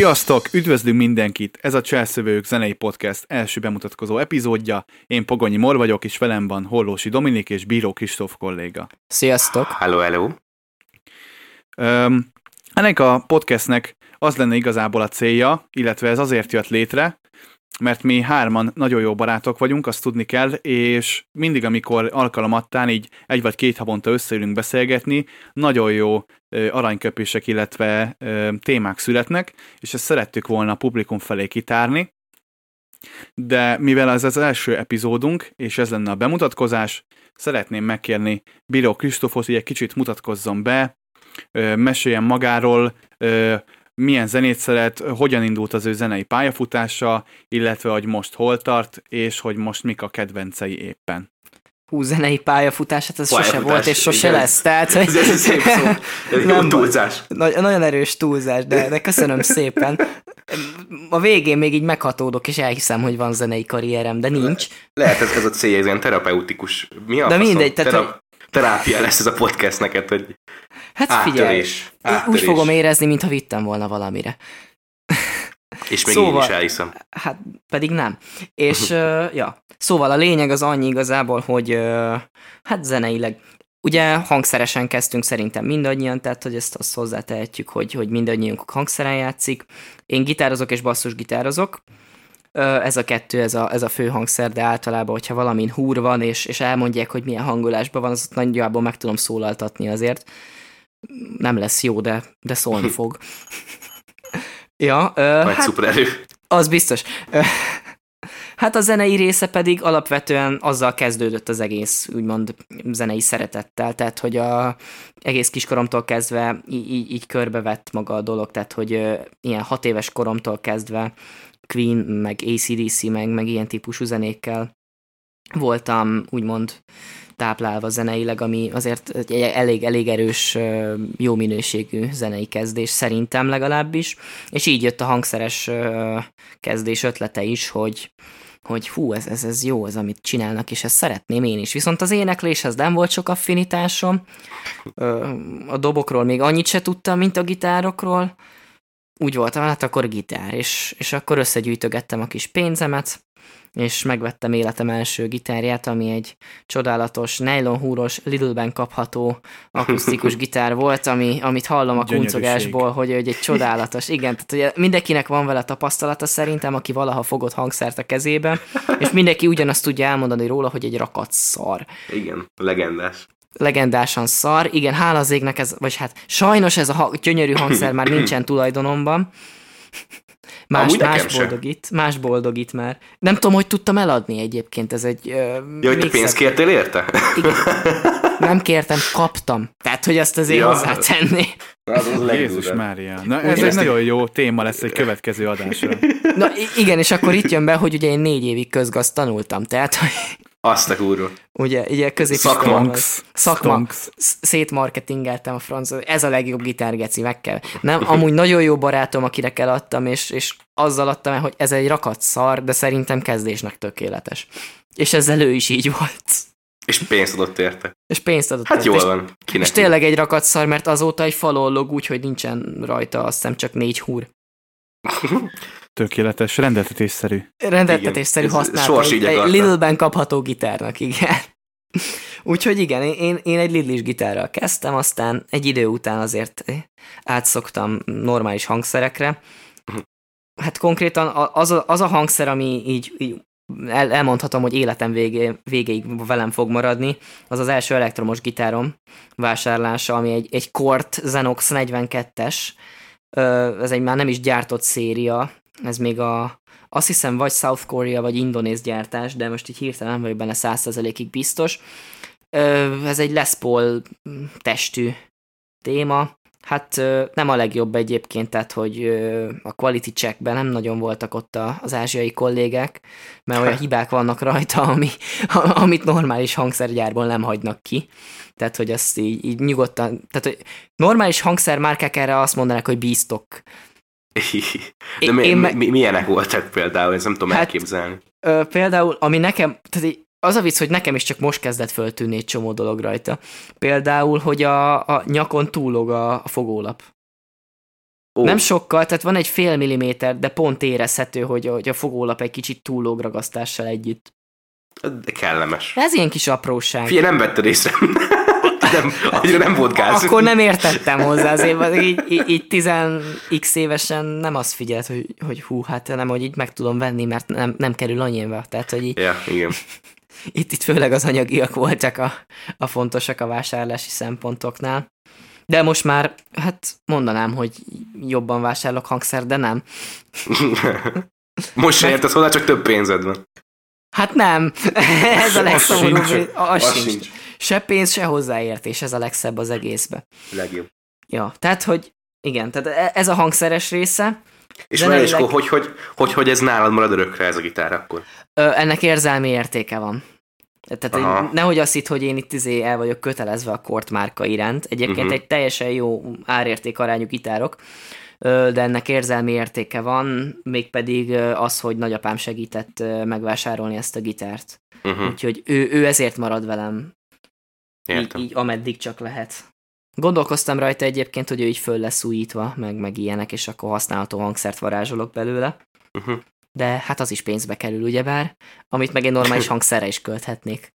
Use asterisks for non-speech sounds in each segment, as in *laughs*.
Sziasztok! Üdvözlünk mindenkit! Ez a Cselszövők zenei podcast első bemutatkozó epizódja. Én Pogonyi Mor vagyok, és velem van Hollósi Dominik és Bíró Kristóf kolléga. Sziasztok! Hello, hello! Um, ennek a podcastnek az lenne igazából a célja, illetve ez azért jött létre, mert mi hárman nagyon jó barátok vagyunk, azt tudni kell, és mindig, amikor alkalomattán így egy vagy két havonta összeülünk beszélgetni, nagyon jó aranyköpések, illetve témák születnek, és ezt szerettük volna a publikum felé kitárni, de mivel ez az első epizódunk, és ez lenne a bemutatkozás, szeretném megkérni Bíró Kristófot, hogy egy kicsit mutatkozzon be, meséljen magáról, milyen zenét szeret, hogyan indult az ő zenei pályafutása, illetve hogy most hol tart, és hogy most mik a kedvencei éppen. Hú, zenei pályafutás, hát ez sose volt, és sose igen. lesz. Tehát, ez, ez szép szó. *laughs* Ez nem, túlzás. Nagy, nagyon erős túlzás, de, de köszönöm szépen. A végén még így meghatódok, és elhiszem, hogy van zenei karrierem, de nincs. Lehet ez, ez a célja, ez ilyen terapeutikus. Mi a De faszom? mindegy, tehát, Tera- terápia lesz ez a podcast neked, hogy Hát áttörés, figyelj, áttörés. úgy fogom érezni, mintha vittem volna valamire. És még szóval, én is elhiszem. Hát pedig nem. És uh, ja, szóval a lényeg az annyi igazából, hogy uh, hát zeneileg Ugye hangszeresen kezdtünk szerintem mindannyian, tehát hogy ezt azt hozzátehetjük, hogy, hogy mindannyiunk hangszeren játszik. Én gitározok és basszus gitározok. Ez a kettő, ez a, ez a fő hangszer, de általában, hogyha valamin húr van, és, és elmondják, hogy milyen hangolásban van, az nagyjából meg tudom szólaltatni azért. Nem lesz jó, de, de szólni *laughs* fog. ja, ö, hát, szupererő. Az biztos. Hát a zenei része pedig alapvetően azzal kezdődött az egész, úgymond zenei szeretettel, tehát hogy a egész kiskoromtól kezdve így, így körbevett maga a dolog, tehát hogy ilyen hat éves koromtól kezdve Queen, meg ACDC, meg, meg ilyen típusú zenékkel voltam úgymond táplálva zeneileg, ami azért egy elég, elég erős, jó minőségű zenei kezdés, szerintem legalábbis, és így jött a hangszeres kezdés ötlete is, hogy, hogy hú, ez, ez, ez jó, ez amit csinálnak, és ezt szeretném én is. Viszont az énekléshez nem volt sok affinitásom, a dobokról még annyit se tudtam, mint a gitárokról, úgy voltam, hát akkor gitár, és, és akkor összegyűjtögettem a kis pénzemet, és megvettem életem első gitárját, ami egy csodálatos, nylonhúros, Lidl-ben kapható akusztikus *laughs* gitár volt, ami, amit hallom a kuncogásból, hogy, hogy egy csodálatos, igen, tehát ugye mindenkinek van vele tapasztalata szerintem, aki valaha fogott hangszert a kezébe, és mindenki ugyanazt tudja elmondani róla, hogy egy rakat szar. Igen, legendás legendásan szar. Igen, hála az égnek ez, vagy hát sajnos ez a ha- gyönyörű hangszer már nincsen tulajdonomban. Más, más boldogít, sem. más boldogít már. Nem tudom, hogy tudtam eladni egyébként, ez egy... Uh, ja, hogy te pénzt kértél érte? Igen. *laughs* Nem kértem, kaptam. Tehát, hogy azt azért ja. hozzátenni. Jézus Mária. Na, ez egy nagyon jó téma lesz egy következő adásra. Na igen, és akkor itt jön be, hogy ugye én négy évig közgaz tanultam, tehát, hogy azt a kurva. Ugye, ugye középiskolában szakma, szétmarketingeltem a francia, ez a legjobb gitárgeci, meg kell. Nem, *laughs* amúgy nagyon jó barátom, akire eladtam, és, és azzal adtam el, hogy ez egy rakat szar, de szerintem kezdésnek tökéletes. És ezzel ő is így volt. És pénzt adott érte. És pénzt adott Hát érte. jól van. Kinek és tényleg egy rakat szar, mert azóta egy falon log úgy, hogy nincsen rajta, azt hiszem csak négy húr. *laughs* Tökéletes, rendeltetésszerű. Rendeltetésszerű. Egy, egy Lidl-ben kapható gitárnak, igen. *laughs* Úgyhogy igen, én, én egy Lidlis gitárral kezdtem, aztán egy idő után azért átszoktam normális hangszerekre. Hát konkrétan az a, az a hangszer, ami így, így el, elmondhatom, hogy életem végé, végéig velem fog maradni, az az első elektromos gitárom vásárlása, ami egy, egy Kort Zenox 42-es, ez egy már nem is gyártott széria, ez még a, azt hiszem vagy South Korea, vagy indonéz gyártás, de most így hirtelen nem vagyok benne biztos. Ez egy Les Paul testű téma, Hát nem a legjobb egyébként, tehát hogy a quality checkben nem nagyon voltak ott az ázsiai kollégák, mert olyan hibák vannak rajta, ami, *laughs* amit normális hangszergyárból nem hagynak ki. Tehát, hogy ezt így, így nyugodtan, tehát hogy normális hangszermárkák erre azt mondanak, hogy bíztok. De mi, én me... mi, milyenek voltak például, ezt nem tudom hát, elképzelni. Ö, például, ami nekem, tehát az a vicc, hogy nekem is csak most kezdett föltűnni egy csomó dolog rajta. Például, hogy a, a nyakon túlog a, a fogólap. Ó. Nem sokkal, tehát van egy fél milliméter, de pont érezhető, hogy, hogy a fogólap egy kicsit túlóg ragasztással együtt. De kellemes. Ez ilyen kis apróság. Figyelj, nem vetted észre. Nem, annyira nem volt gáz. Akkor nem értettem hozzá, azért így, így, így 10x évesen nem azt figyelt, hogy, hogy hú, hát nem, hogy így meg tudom venni, mert nem, nem kerül annyiba. Tehát, hogy így, ja, igen. itt, itt főleg az anyagiak voltak a, a fontosak a vásárlási szempontoknál. De most már, hát mondanám, hogy jobban vásárolok hangszer, de nem. *laughs* most se értesz hozzá, csak több pénzed van. Hát nem, *laughs* ez a legszomorúbb. Az, az sincs. sincs. Se pénz, se hozzáértés, ez a legszebb az egészbe. Legjobb. Ja, tehát, hogy igen, tehát e- ez a hangszeres része. És várj, és hogy, hogy, hogy, hogy ez nálad marad örökre ez a gitár akkor? Ö, ennek érzelmi értéke van. Tehát Aha. nehogy azt itt, hogy én itt izé el vagyok kötelezve a Kort márka iránt. Egyébként uh-huh. egy teljesen jó árérték arányú gitárok, de ennek érzelmi értéke van, mégpedig az, hogy nagyapám segített megvásárolni ezt a gitárt. Uh-huh. Úgyhogy ő, ő ezért marad velem. Így, így ameddig csak lehet. Gondolkoztam rajta egyébként, hogy ő így föl lesz újítva, meg, meg ilyenek, és akkor használható hangszert varázsolok belőle. Uh-huh de hát az is pénzbe kerül, ugyebár, amit meg egy normális *laughs* hangszerre is költhetnék.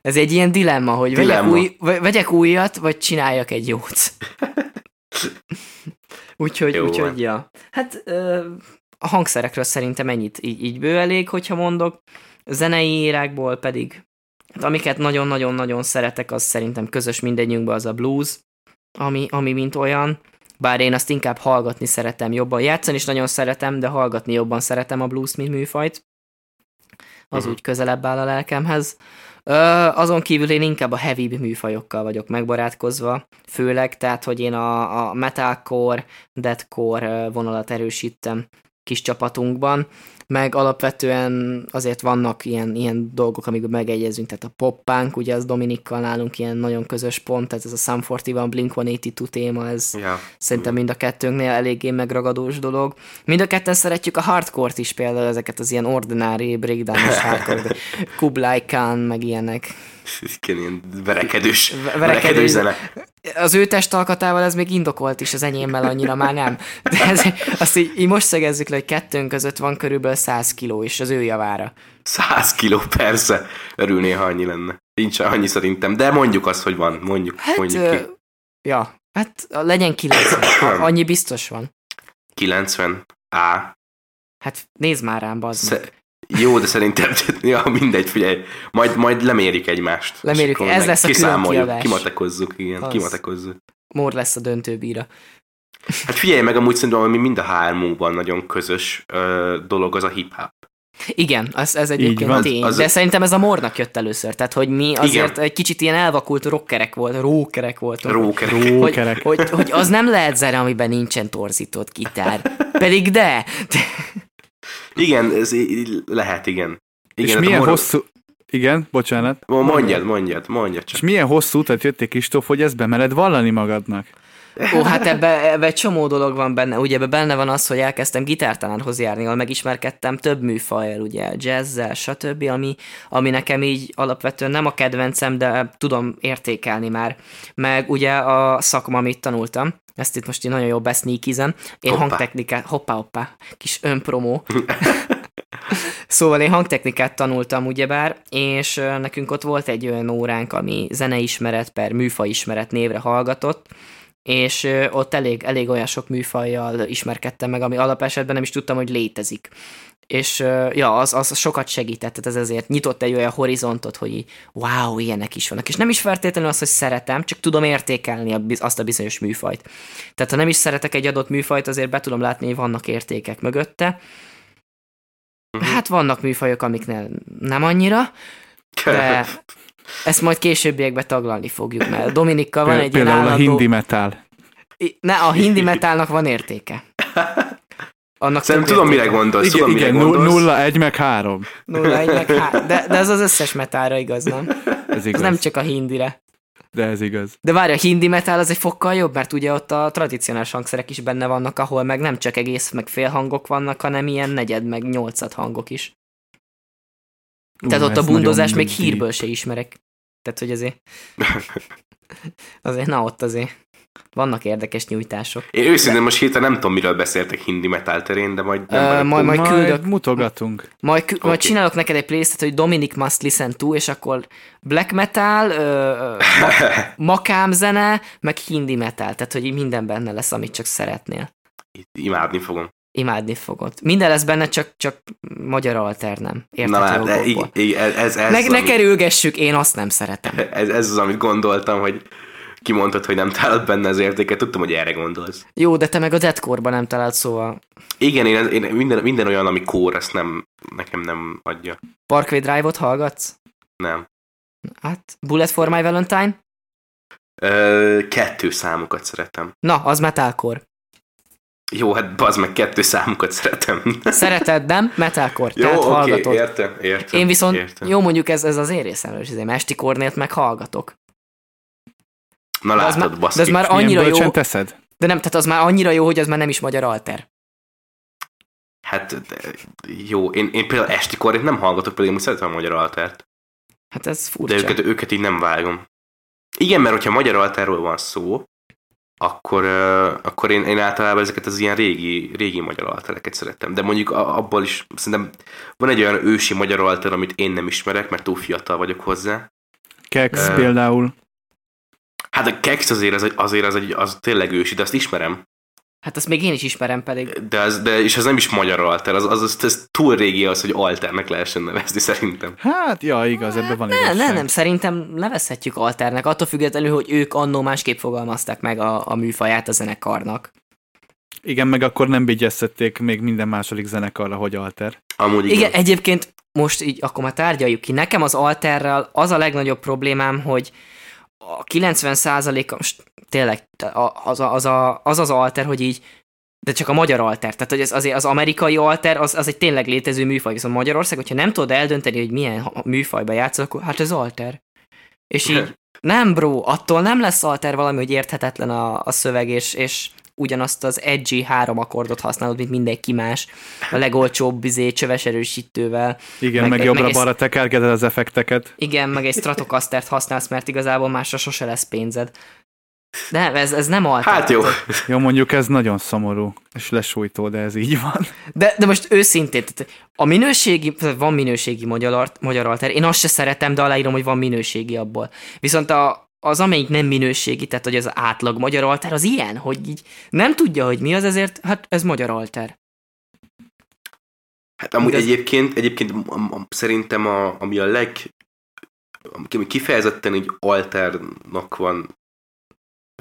Ez egy ilyen dilemma, hogy dilemma. Vegyek, új, vegyek újat, vagy csináljak egy jót. *laughs* úgyhogy, Jó úgyhogy, ja. Hát ö, a hangszerekről szerintem ennyit így, így bő elég, hogyha mondok. Zenei írákból pedig, hát amiket nagyon-nagyon-nagyon szeretek, az szerintem közös mindegyünkben az a blues, ami, ami mint olyan bár én azt inkább hallgatni szeretem jobban. Játszani is nagyon szeretem, de hallgatni jobban szeretem a blues, mint műfajt. Az uh-huh. úgy közelebb áll a lelkemhez. Ö, azon kívül én inkább a heavy műfajokkal vagyok megbarátkozva, főleg, tehát, hogy én a, a metalcore, deathcore vonalat erősítem kis csapatunkban, meg alapvetően azért vannak ilyen, ilyen dolgok, amikben megegyezünk, tehát a poppánk, ugye az Dominikkal nálunk ilyen nagyon közös pont, tehát ez a Sum 41 Blink-182 téma, ez yeah. szerintem mind a kettőnknél eléggé megragadós dolog. Mind a ketten szeretjük a hardcore-t is például, ezeket az ilyen ordinári breakdownos *laughs* hardcore, Kublai Khan, meg ilyenek. Ilyen verekedős, verekedős zene. Az ő testalkatával ez még indokolt is, az enyémmel annyira már nem. De ez, azt így, így most szegezzük le, hogy kettőnk között van körülbelül 100 kiló, és az ő javára. 100 kiló, persze. Örülné, ha annyi lenne. Nincs annyi szerintem, de mondjuk azt, hogy van. Mondjuk, hát, mondjuk ki. Ja, hát legyen 90. annyi biztos van. 90? Á. Hát nézd már rám, bazd Sze- jó, de szerintem, ja, mindegy, figyelj, majd, majd lemérjük egymást. Lemérjük, ez lesz a Kiszámoljuk, kimatekozzuk, igen, az. kimatekozzuk. Mór lesz a döntőbíra. Hát figyelj meg, amúgy szerintem, ami mind a hármunkban nagyon közös ö, dolog, az a hip-hop. Igen, az, ez egyébként van, tény. Az, de szerintem ez a mornak jött először, tehát hogy mi azért igen. egy kicsit ilyen elvakult rockerek volt, rókerek voltunk. Rókerek. Hogy, hogy, hogy, az nem lehet zene, amiben nincsen torzított gitár. Pedig de. *laughs* Igen, ez lehet, igen. igen és hát milyen mor... hosszú... Igen, bocsánat. Mondjad, mondjad, mondjad csak. És milyen hosszú utat jöttél, Kristóf, hogy ezt bemered vallani magadnak? Ó, hát ebbe, ebbe egy csomó dolog van benne. Ugye ebbe benne van az, hogy elkezdtem gitártanárhoz járni, ahol megismerkedtem több műfajjal, ugye jazzzel, stb., ami, ami nekem így alapvetően nem a kedvencem, de tudom értékelni már. Meg ugye a szakma, amit tanultam, ezt itt most így nagyon jó beszníkizem. Én hoppá. hangtechnikát, hoppá, hoppá, kis önpromó. *laughs* szóval én hangtechnikát tanultam ugyebár, és nekünk ott volt egy olyan óránk, ami zeneismeret per műfaismeret névre hallgatott, és ott elég, elég olyan sok műfajjal ismerkedtem meg, ami alapesetben nem is tudtam, hogy létezik és ja, az, az sokat segített, tehát ez ezért nyitott egy olyan horizontot, hogy így, wow, ilyenek is vannak. És nem is feltétlenül az, hogy szeretem, csak tudom értékelni azt a bizonyos műfajt. Tehát ha nem is szeretek egy adott műfajt, azért be tudom látni, hogy vannak értékek mögötte. Mhm. Hát vannak műfajok, amiknél nem annyira, de *laughs* ezt majd későbbiekben taglalni fogjuk, mert Dominikkal van egy Például a hindi metal. Ne, a hindi metálnak van értéke. *laughs* Annak Szerintem tudom, mire gondolsz. Igen, tudom, igen mire gondolsz. 0, 1 meg 3. 0, 1 meg 3. De, de ez az összes metára igaz, nem? *laughs* Ez igaz. Ez nem csak a hindire. De ez igaz. De várj, a hindi metal az egy fokkal jobb, mert ugye ott a tradicionális hangszerek is benne vannak, ahol meg nem csak egész meg fél hangok vannak, hanem ilyen negyed meg nyolcad hangok is. Uh, Tehát ott a bundozás még hírből se ismerek. Tehát, hogy azért... *laughs* azért, na ott azért. Vannak érdekes nyújtások. Én őszintén most héten nem tudom, miről beszéltek hindi metal terén, de majd nem vagyok majd- túl- majd küldök. mutogatunk. Majd, kü- majd Oké. csinálok neked egy playlist hogy Dominic Must Listen To, és akkor black metal, ö, ö, ma- *laughs* makám zene, meg hindi metal, tehát hogy minden benne lesz, amit csak szeretnél. Imádni fogom. Imádni fogod. Minden lesz benne, csak, csak magyar alter nem. Na Érthető már, de okokból. így, így, ez, ez, ez, Ne, az, ne amit- kerülgessük, én azt nem szeretem. *laughs* ez, ez az, amit gondoltam, hogy kimondtad, hogy nem találod benne az értéket, tudtam, hogy erre gondolsz. Jó, de te meg a deadcore nem talált, szóval Igen, én, én minden, minden olyan, ami kór, ezt nem, nekem nem adja. Parkway Drive-ot hallgatsz? Nem. Hát, Bullet for My Valentine? Ö, kettő számokat szeretem. Na, az metalcore. Jó, hát bazd meg, kettő számokat szeretem. Szereted, nem? Metalcore. Jó, tehát oké, hallgatod. értem, értem. Én viszont, értem. jó mondjuk ez, ez az én részemről is, azért Esti Kornélt meg hallgatok. Na De látod, baszki. de az már annyira jó, teszed? de nem, tehát az már annyira jó, hogy az már nem is magyar alter. Hát de, jó, én, én például esti korét nem hallgatok, pedig amúgy szeretem a magyar altert. Hát ez De furcsa. őket, őket így nem vágom. Igen, mert hogyha magyar alterről van szó, akkor, uh, akkor én, én általában ezeket az ilyen régi, régi magyar altereket szeretem. De mondjuk abból is szerintem van egy olyan ősi magyar alter, amit én nem ismerek, mert túl fiatal vagyok hozzá. Kex Ö, például. Hát a Kex azért az, azért az, egy, az tényleg ősi, de azt ismerem. Hát azt még én is ismerem pedig. De, az, de és az nem is magyar alter, az, az, az, az túl régi az, hogy alternek lehessen nevezni szerintem. Hát, ja, igaz, ebben van Ne, igazság. ne, nem, szerintem nevezhetjük alternek, attól függetlenül, hogy ők annó másképp fogalmazták meg a, a műfaját a zenekarnak. Igen, meg akkor nem bigyeztették még minden második zenekarra, hogy alter. Amúgy Igen, igen. egyébként most így akkor már tárgyaljuk ki. Nekem az alterrel az a legnagyobb problémám, hogy a 90%-a, most tényleg az, a, az, a, az az alter, hogy így de csak a magyar alter. Tehát, hogy ez azért az amerikai alter, az, az egy tényleg létező műfaj. Viszont Magyarország, hogyha nem tudod eldönteni, hogy milyen műfajba játszol, akkor hát ez alter. És így, *laughs* nem bro, attól nem lesz alter valami, hogy érthetetlen a, a szöveg, és, és ugyanazt az edgy három akkordot használod, mint mindenki más, a legolcsóbb bizé, csöves erősítővel. Igen, Meg- meg, jobbra-balra tekergeted az effekteket. Igen, meg egy Stratocastert használsz, mert igazából másra sose lesz pénzed. Nem, ez, ez nem alter. Hát jó. Jó, mondjuk ez nagyon szomorú, és lesújtó, de ez így van. De, de most őszintén, a minőségi, van minőségi magyar, magyar alter, én azt se szeretem, de aláírom, hogy van minőségi abból. Viszont a, az, amelyik nem minőségi, tehát hogy az átlag magyar alter, az ilyen, hogy így nem tudja, hogy mi az, ezért, hát ez magyar alter. Hát amúgy Igaz- egyébként, egyébként szerintem a, ami a leg ami kifejezetten így alternak van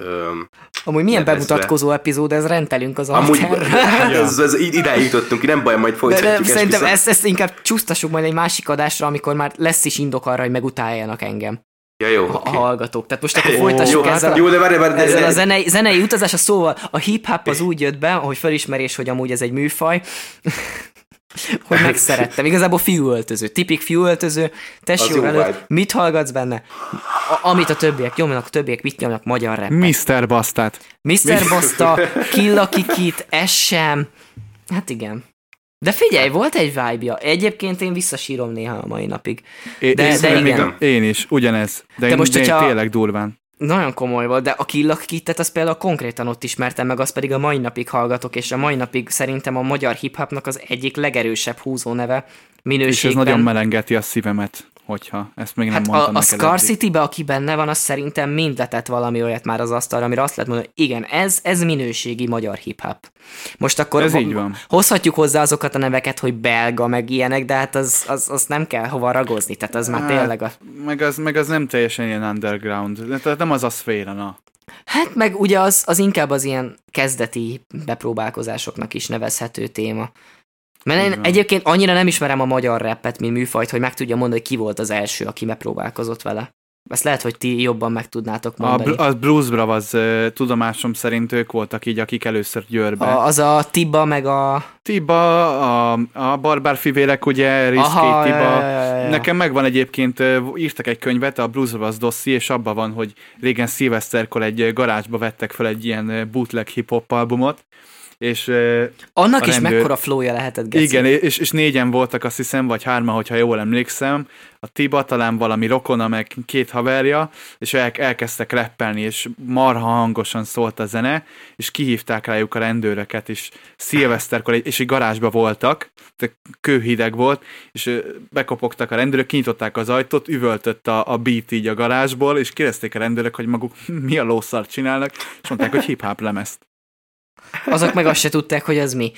öm, Amúgy milyen Nevezve. bemutatkozó epizód, ez rendelünk az amúgy alterre. *laughs* ez, ez, idáig jutottunk nem baj, majd De, folytatjuk de szerintem esküszöm. ezt, ezt inkább csúsztassuk majd egy másik adásra, amikor már lesz is indok arra, hogy megutáljanak engem Ja, jó, a, a oké. hallgatók. Tehát most akkor folytassuk jó, ezzel, a, jó, de várj, várj, de, ezzel a de, zenei, zenei utazás, a szóval a hip-hop az úgy jött be, hogy felismerés, hogy amúgy ez egy műfaj, *laughs* hogy megszerettem. Igazából fiúöltöző, tipik fiúöltöző, jó előtt, vibe. mit hallgatsz benne? A, amit a többiek nyomnak, a többiek mit nyomnak, magyar rap. Mr. Bastát. Mr. Basta, *laughs* Killa Kikit, sem. Hát igen. De figyelj, volt egy vibe-ja. Egyébként én visszasírom néha a mai napig. É, De- én, de én, igen. Én is, ugyanez. De, De én, most, de hogyha- tényleg durván. Nagyon komoly volt, de a Killa Kitet az például konkrétan ott ismertem meg, azt pedig a mai napig hallgatok, és a mai napig szerintem a magyar hip-hopnak az egyik legerősebb húzóneve És ez minőségben. nagyon melengeti a szívemet, hogyha ezt még nem Hát a, mondtam a neked Scar. City-be, aki benne van, az szerintem mind letett valami olyat már az asztalra, amire azt lehet mondani, hogy igen, ez, ez minőségi magyar hip-hop. Most akkor Ez va- így van. hozhatjuk hozzá azokat a neveket, hogy belga, meg ilyenek, de hát az, az, az nem kell hova ragozni, tehát az már Hát, tényleg a... Meg az, meg az nem teljesen ilyen underground. De- Tehát nem az a szféra, na. Hát meg ugye az, az inkább az ilyen kezdeti bepróbálkozásoknak is nevezhető téma. Mert én egyébként annyira nem ismerem a magyar rappet, mint műfajt, hogy meg tudja mondani, hogy ki volt az első, aki bepróbálkozott vele. Ezt lehet, hogy ti jobban meg tudnátok A, mondani. Bl- a Blues uh, tudomásom szerint ők voltak így, akik először Győrbe. A, az a Tiba, meg a... Tiba, a, a Barbár fivérek, ugye, Risky Aha, Tiba. ja, ja, ja, ja. Nekem megvan egyébként, írtak egy könyvet, a Blues Brothers dosszi, és abban van, hogy régen szilveszterkor egy garázsba vettek fel egy ilyen bootleg hip-hop albumot, és Annak is rendőr- mekkora flója lehetett, Geci. igen, és, és négyen voltak azt hiszem, vagy hárman, hogyha jól emlékszem, a Tiba talán valami rokona, meg két haverja, és el, elkezdtek reppelni, és marha hangosan szólt a zene, és kihívták rájuk a rendőröket, és szilveszterkor, és egy garázsba voltak, tehát kőhideg volt, és bekopogtak a rendőrök, kinyitották az ajtót, üvöltött a, a beat így a garázsból, és kérdezték a rendőrök, hogy maguk *laughs* mi a lószart csinálnak, és mondták, hogy hip-hop lemezt. Azok meg azt se tudták, hogy az mi.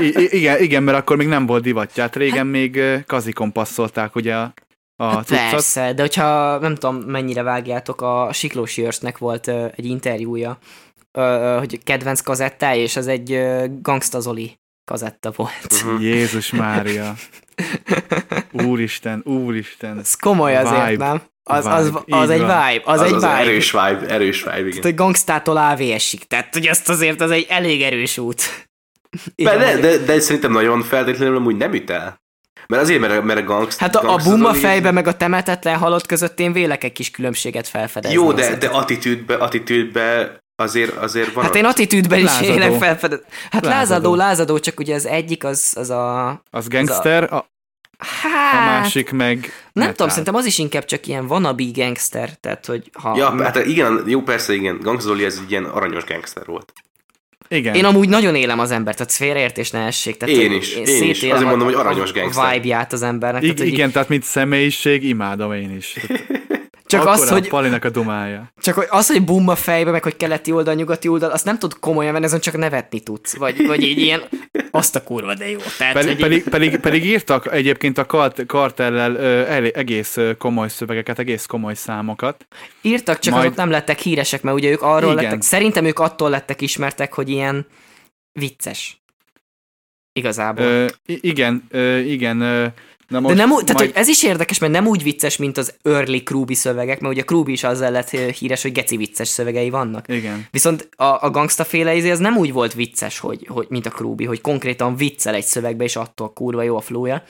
I- igen, igen, mert akkor még nem volt divatja. Hát régen még ö, kazikon passzolták ugye a, a Hát cuccot. persze, de hogyha nem tudom mennyire vágjátok, a Siklós Jörsnek volt ö, egy interjúja, ö, ö, hogy kedvenc kazettája, és az egy ö, Gangsta Zoli kazetta volt. Mhm. Jézus Mária. *laughs* Úristen, úristen. Ez komoly azért, Vibe. nem? Az, az, Vibe, az így egy van. vibe, az, Az, egy az vibe. erős vibe, erős vibe, igen. Tehát, hogy gangstától AVS-ig, tehát hogy azt azért az egy elég erős út. De, de, de, de szerintem nagyon feltétlenül amúgy nem üt el. Mert azért, mert, a- mert a gangst, Hát a, a Zoli- fejbe meg a temetetlen halott között én vélek egy kis különbséget felfedezni. Jó, de, azért. de attitűdbe, attitűdbe azért, azért van. Hát én attitűdben is Lázadó. élek felfedez. Hát lázadó. Lázadó. lázadó, csak ugye az egyik az, az a... Az gangster, a, a Hát, másik meg nem metal. tudom, szerintem az is inkább csak ilyen wannabe gangster, tehát hogy ha... Ja, hát igen, jó, persze, igen. Gangsta Zoli ez egy ilyen aranyos gangster volt. Igen. Én amúgy nagyon élem az embert, tehát félreértés ne essék. Tehát Én is, én is. szétélem Azért a- mondom, hogy aranyos a- gangster. A vibe-ját az embernek. I- tehát, igen, tehát mint személyiség imádom én is. *laughs* Csak Akkora az, hogy Palinak a dumája. Csak hogy az, hogy bumma fejbe, meg hogy keleti oldal, nyugati oldal, azt nem tud komolyan venni, azon csak nevetni tudsz. Vagy, vagy így ilyen, azt a kurva, de jó. Tehát, Pedig, pedig, pedig, pedig írtak egyébként a kart, kartellel ö, egész komoly szövegeket, egész komoly számokat. írtak, csak Majd- azok nem lettek híresek, mert ugye ők arról Igen. lettek, szerintem ők attól lettek ismertek, hogy ilyen vicces. Igazából. Ö, igen, ö, igen. Ö, na de most nem úgy, tehát majd- hogy ez is érdekes, mert nem úgy vicces, mint az early Krúbi szövegek, mert ugye Krúbi is azzal lett ö, híres, hogy geci vicces szövegei vannak. Igen. Viszont a, a gangsta féle izé, az nem úgy volt vicces, hogy, hogy, mint a Krúbi, hogy konkrétan viccel egy szövegbe, és attól kurva jó a flója,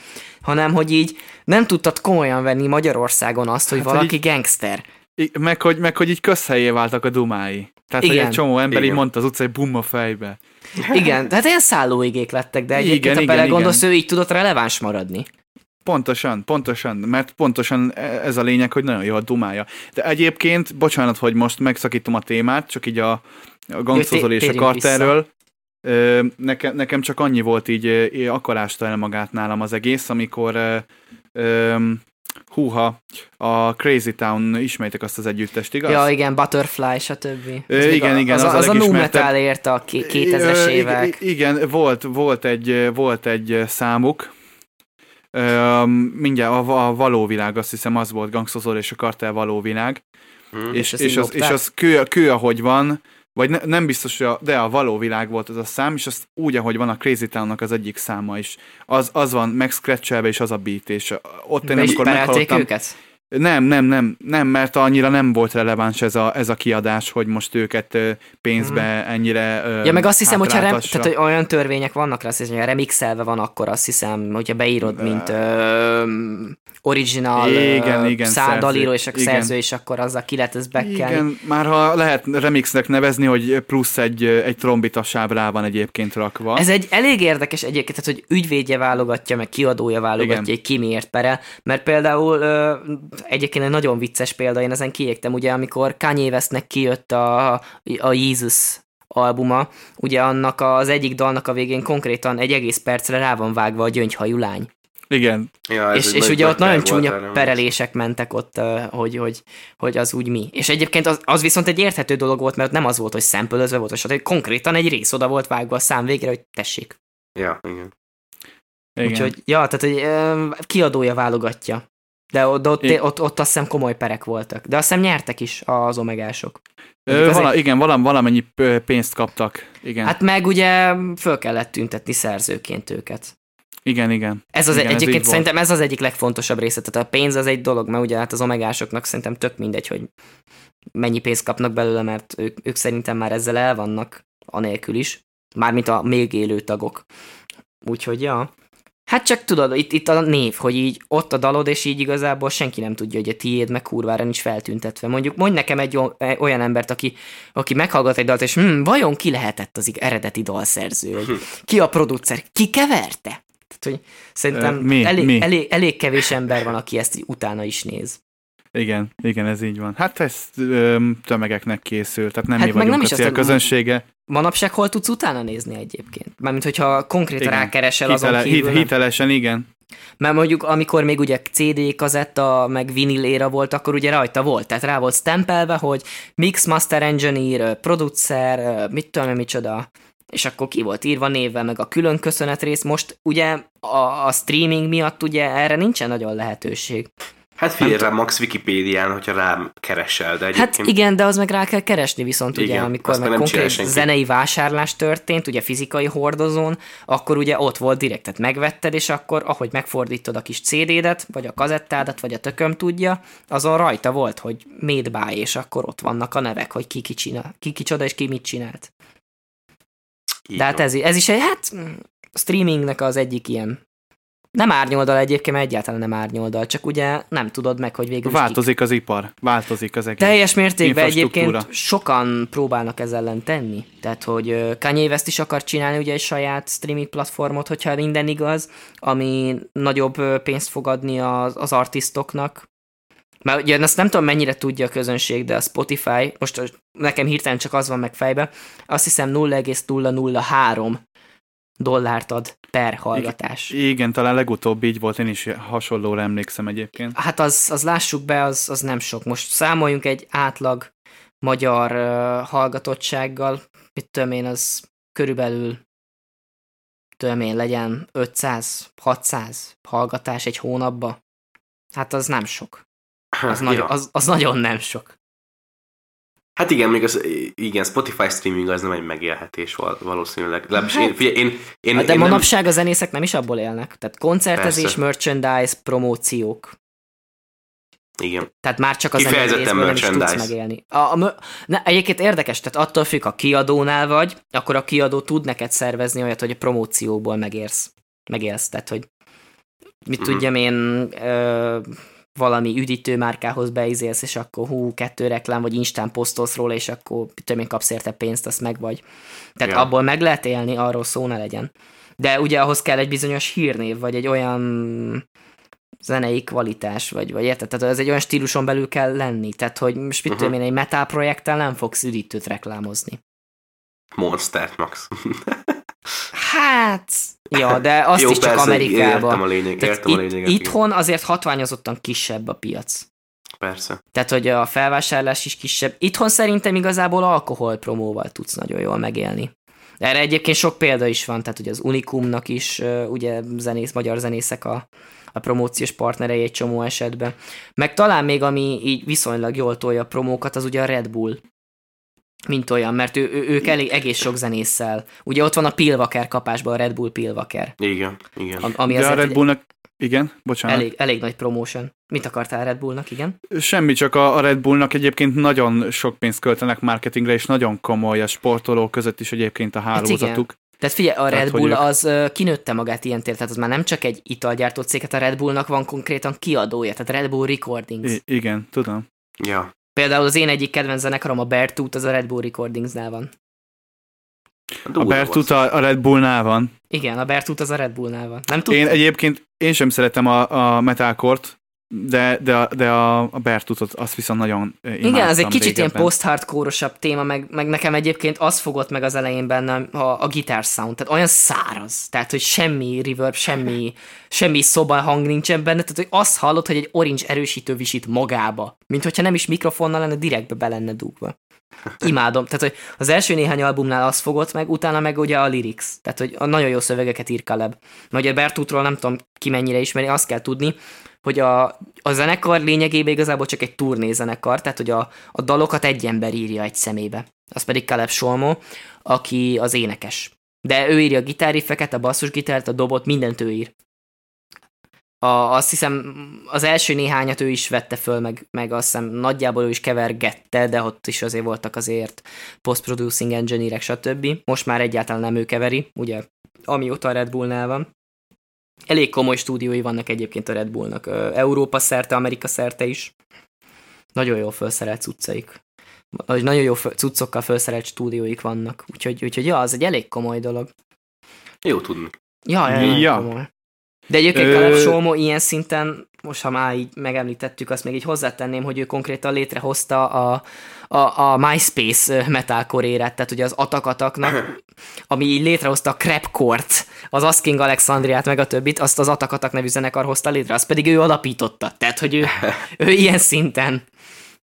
hanem hogy így nem tudtad komolyan venni Magyarországon azt, hogy Hát, valaki hogy gangster. I- Meg hogy, meg hogy így közhelyé váltak a dumái. Tehát, hogy Igen. egy csomó ember így Igen. mondta az utcai bumma fejbe. Igen, tehát ilyen szállóigék lettek, de egyébként, Igen, ha belegondolsz, ő így tudott releváns maradni. Pontosan, pontosan, mert pontosan e- ez a lényeg, hogy nagyon jó a dumája. De egyébként, bocsánat, hogy most megszakítom a témát, csak így a, a gangstozol és a karterről. Nekem, nekem csak annyi volt így, ö, akkor ásta el magát nálam az egész, amikor ö, húha, a Crazy Town, ismeritek azt az együttest, igaz? Ja, igen, Butterfly, stb. Ez igen, a, igen, az, az az, a a nu metal érte a ké- 2000-es Ö, ig- évek. ig- Igen, volt, volt, egy, volt egy számuk, Ö, mindjárt a, a való világ, azt hiszem az volt Gangstozor és a kartel való világ, Hm. és, és, az, és az kő, kő, ahogy van, vagy ne, nem biztos, hogy a, de a való világ volt az a szám, és az úgy, ahogy van a Crazy Town-nak az egyik száma is. Az, az van megscratchelve, és az a beat, és ott én amikor meghallottam, őket? Nem, nem, nem, nem, mert annyira nem volt releváns ez a, ez a kiadás, hogy most őket pénzbe ennyire ö, Ja, meg azt hiszem, hogyha rem, tehát, hogy olyan törvények vannak rá, azt hiszem, hogy remixelve van, akkor azt hiszem, hogyha beírod, mint ö, original Igen, ö, igen, szárdalíró, szerző. és a Igen. szerző, és akkor azzal ki lehet ezt bekelni. Igen, már ha lehet remixnek nevezni, hogy plusz egy, egy trombitasáv rá van egyébként rakva. Ez egy elég érdekes egyébként, tehát, hogy ügyvédje válogatja, meg kiadója válogatja, Igen. hogy ki miért perel, mert például ö, egyébként egy nagyon vicces példa, én ezen kiégtem, ugye, amikor Kanye Westnek kijött a, a Jesus albuma, ugye annak az egyik dalnak a végén konkrétan egy egész percre rá van vágva a gyöngyhajú lány. Igen, Ja, és, egy és ugye ott nagyon volt csúnya erre, perelések mentek ott, hogy, hogy, hogy az úgy mi. És egyébként az, az viszont egy érthető dolog volt, mert nem az volt, hogy szempölözve volt, és konkrétan egy rész oda volt vágva a szám végre, hogy tessék. Ja, igen. igen. Úgyhogy, ja, tehát hogy ö, kiadója válogatja. De, de ott, I- ott, ott azt hiszem komoly perek voltak. De azt hiszem nyertek is az omegások. Ö, vala, igen, valam, valamennyi pénzt kaptak. Igen, Hát meg ugye föl kellett tüntetni szerzőként őket. igen, igen. Ez az Igen, ez így egyébként volt. szerintem ez az egyik legfontosabb része. Tehát a pénz az egy dolog, mert ugye hát az omegásoknak szerintem tök mindegy, hogy mennyi pénzt kapnak belőle, mert ők, ők szerintem már ezzel el vannak, anélkül is. Mármint a még élő tagok. Úgyhogy ja. Hát csak tudod, itt, itt a név, hogy így ott a dalod, és így igazából senki nem tudja, hogy a tiéd meg kurvára nincs feltüntetve. Mondjuk mondj nekem egy olyan embert, aki, aki meghallgat egy dalt, és hm, vajon ki lehetett az eredeti dalszerző? Hogy ki a producer? Ki keverte? Tehát, hogy szerintem mi, elég, mi? Elég, elég kevés ember van, aki ezt utána is néz. Igen, igen, ez így van. Hát ez tömegeknek készül, tehát nem hát mi vagyunk nem is a célközönsége. Manapság hol tudsz utána nézni egyébként? Mármint, hogyha konkrétan igen. rákeresel Hitele, azon kívül. Hit, hitelesen, igen. Mert mondjuk, amikor még ugye CD kazetta, meg vinil éra volt, akkor ugye rajta volt, tehát rá volt stempelve, hogy Mix Master Engineer, producer, mit tudom én, micsoda, és akkor ki volt írva névvel, meg a külön köszönet rész. Most ugye a, a streaming miatt ugye erre nincsen nagyon lehetőség. Hát figyelj rá Max Wikipédián, hogyha rám keresel, de hát egyébként... Hát igen, de az meg rá kell keresni viszont igen, ugye, amikor meg konkrét zenei vásárlás történt, ugye fizikai hordozón, akkor ugye ott volt direkt, tehát megvetted, és akkor ahogy megfordítod a kis CD-det, vagy a kazettádat, vagy a tököm tudja, azon rajta volt, hogy made by, és akkor ott vannak a nevek, hogy ki, ki, csinál, ki kicsoda, és ki mit csinált. Így de hát ez, ez is egy, hát streamingnek az egyik ilyen nem árnyoldal egyébként, egyáltalán nem árnyoldal, csak ugye nem tudod meg, hogy végül Változik az ipar, változik az egész Teljes mértékben egyébként sokan próbálnak ezzel ellen tenni. Tehát, hogy Kanye West is akar csinálni ugye egy saját streaming platformot, hogyha minden igaz, ami nagyobb pénzt fog adni az, az artistoknak, mert ugye ezt nem tudom mennyire tudja a közönség, de a Spotify, most nekem hirtelen csak az van meg fejbe, azt hiszem 0,003 dollárt ad per hallgatás. Igen, igen, talán legutóbb így volt, én is hasonlóra emlékszem egyébként. Hát az, az lássuk be, az, az nem sok. Most számoljunk egy átlag magyar uh, hallgatottsággal, mit tudom én, az körülbelül tudom én, legyen 500-600 hallgatás egy hónapba. Hát az nem sok. Az, ja. nagyon, az, az nagyon nem sok. Hát igen, még az, igen, Spotify streaming az nem egy megélhetés valószínűleg. hát, én, figyelj, én, én, hát de én manapság nem... a zenészek nem is abból élnek. Tehát koncertezés, Persze. merchandise, promóciók. Igen. Tehát már csak az zenészből nem is tudsz megélni. A, a, ne, egyébként érdekes, tehát attól függ, ha kiadónál vagy, akkor a kiadó tud neked szervezni olyat, hogy a promócióból megérsz. Megélsz, tehát hogy mit mm. tudjam én, ö, valami üdítőmárkához beizélsz, és akkor hú, kettő reklám, vagy instán posztolsz róla, és akkor én kapsz érte pénzt, azt meg vagy. Tehát ja. abból meg lehet élni, arról szó ne legyen. De ugye ahhoz kell egy bizonyos hírnév, vagy egy olyan zenei kvalitás, vagy, vagy érted? Tehát ez egy olyan stíluson belül kell lenni. Tehát, hogy most mit uh-huh. tudom én, egy metal projekttel nem fogsz üdítőt reklámozni. Monster Max. *laughs* hát, Ja, de azt Jó, is csak persze, Amerikában. Értem a lényeg, értem a lényeget. Itthon azért hatványozottan kisebb a piac. Persze. Tehát, hogy a felvásárlás is kisebb. Itthon szerintem igazából alkoholpromóval tudsz nagyon jól megélni. Erre egyébként sok példa is van, tehát ugye az Unikumnak is ugye zenész, magyar zenészek a, a promóciós partnerei egy csomó esetben. Meg talán még ami így viszonylag jól tolja a promókat, az ugye a Red Bull mint olyan, mert ő, ő, ők elég egész sok zenésszel. Ugye ott van a Pilvaker kapásban a Red Bull Pilvaker. Igen, igen. Ami De a Red Bullnak, igen, bocsánat. Elég, elég nagy promotion. Mit akartál Red Bullnak, igen? Semmi, csak a, a Red Bullnak egyébként nagyon sok pénzt költenek marketingre, és nagyon komoly a sportolók között is egyébként a hát hálózatuk. Hát tehát figyelj, a Red Bull az uh, kinőtte magát ilyen tér, tehát az már nem csak egy italgyártó cég, hát a Red Bullnak van konkrétan kiadója, tehát Red Bull Recordings. I- igen, tudom. Ja. Például az én egyik kedvenc zenekarom, a Bertut, az a Red Bull Recordingsnál van. A Bertut a, a Red Bullnál van. Igen, a Bertut az a Red Bullnál van. Nem tudtam? Én egyébként én sem szeretem a, a metalkort, de, de, a, de a, a Bertutot azt viszont nagyon Igen, ez egy kicsit régebben. ilyen post-hardcore téma, meg, meg nekem egyébként az fogott meg az elején benne a, a gitár sound, tehát olyan száraz, tehát hogy semmi reverb, semmi, semmi szoba hang nincsen benne, tehát hogy azt hallod, hogy egy orange erősítő visít magába, mint hogyha nem is mikrofonnal lenne, direktbe be lenne dugva. Imádom. Tehát, hogy az első néhány albumnál az fogott meg, utána meg ugye a lyrics. Tehát, hogy a nagyon jó szövegeket ír Caleb. Nagy a Bertutról nem tudom ki mennyire ismeri, azt kell tudni, hogy a, a zenekar lényegében igazából csak egy turnézenekar, tehát hogy a, a dalokat egy ember írja egy szemébe. Az pedig Caleb Solmo, aki az énekes. De ő írja a gitárriffeket, a basszusgitárt, a dobot, mindent ő ír. A, azt hiszem az első néhányat ő is vette föl, meg, meg azt hiszem nagyjából ő is kevergette, de ott is azért voltak azért post-producing engineerek, stb. Most már egyáltalán nem ő keveri, ugye amióta a Red Bullnál van. Elég komoly stúdiói vannak egyébként a Red Bullnak. Európa szerte, Amerika szerte is. Nagyon jól felszerelt cuccaik. Nagyon jó cuccokkal felszerelt stúdióik vannak. Úgyhogy, úgyhogy ja, az egy elég komoly dolog. Jó tudni. Ja, ja. ja. Komoly. De egyébként Ö... Caleb Solmo ilyen szinten, most ha már így megemlítettük, azt még így hozzátenném, hogy ő konkrétan létrehozta a, a, a MySpace metalcore tehát ugye az atakataknak, *clears throat* ami így létrehozta a Crapcore-t, az Asking Alexandriát, meg a többit, azt az Atakatak nevű zenekar hozta létre, azt pedig ő alapította. Tehát, hogy ő, *laughs* ő ilyen szinten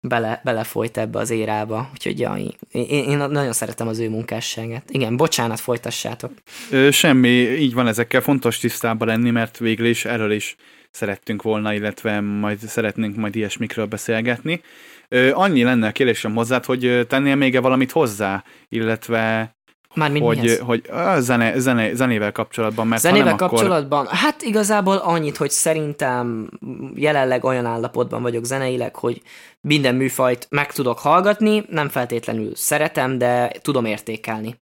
bele, belefolyt ebbe az érába. Úgyhogy ja, én, én nagyon szeretem az ő munkásságát. Igen, bocsánat, folytassátok. Ö, semmi, így van ezekkel fontos tisztában lenni, mert végül is erről is szerettünk volna, illetve majd szeretnénk majd ilyesmikről beszélgetni. Ö, annyi lenne a kérdésem hozzád, hogy tennél még -e valamit hozzá, illetve Mármint hogy, mihez? hogy a zene, zene, zenével kapcsolatban, mert Zenével nem, kapcsolatban? Akkor... Hát igazából annyit, hogy szerintem jelenleg olyan állapotban vagyok zeneileg, hogy minden műfajt meg tudok hallgatni, nem feltétlenül szeretem, de tudom értékelni.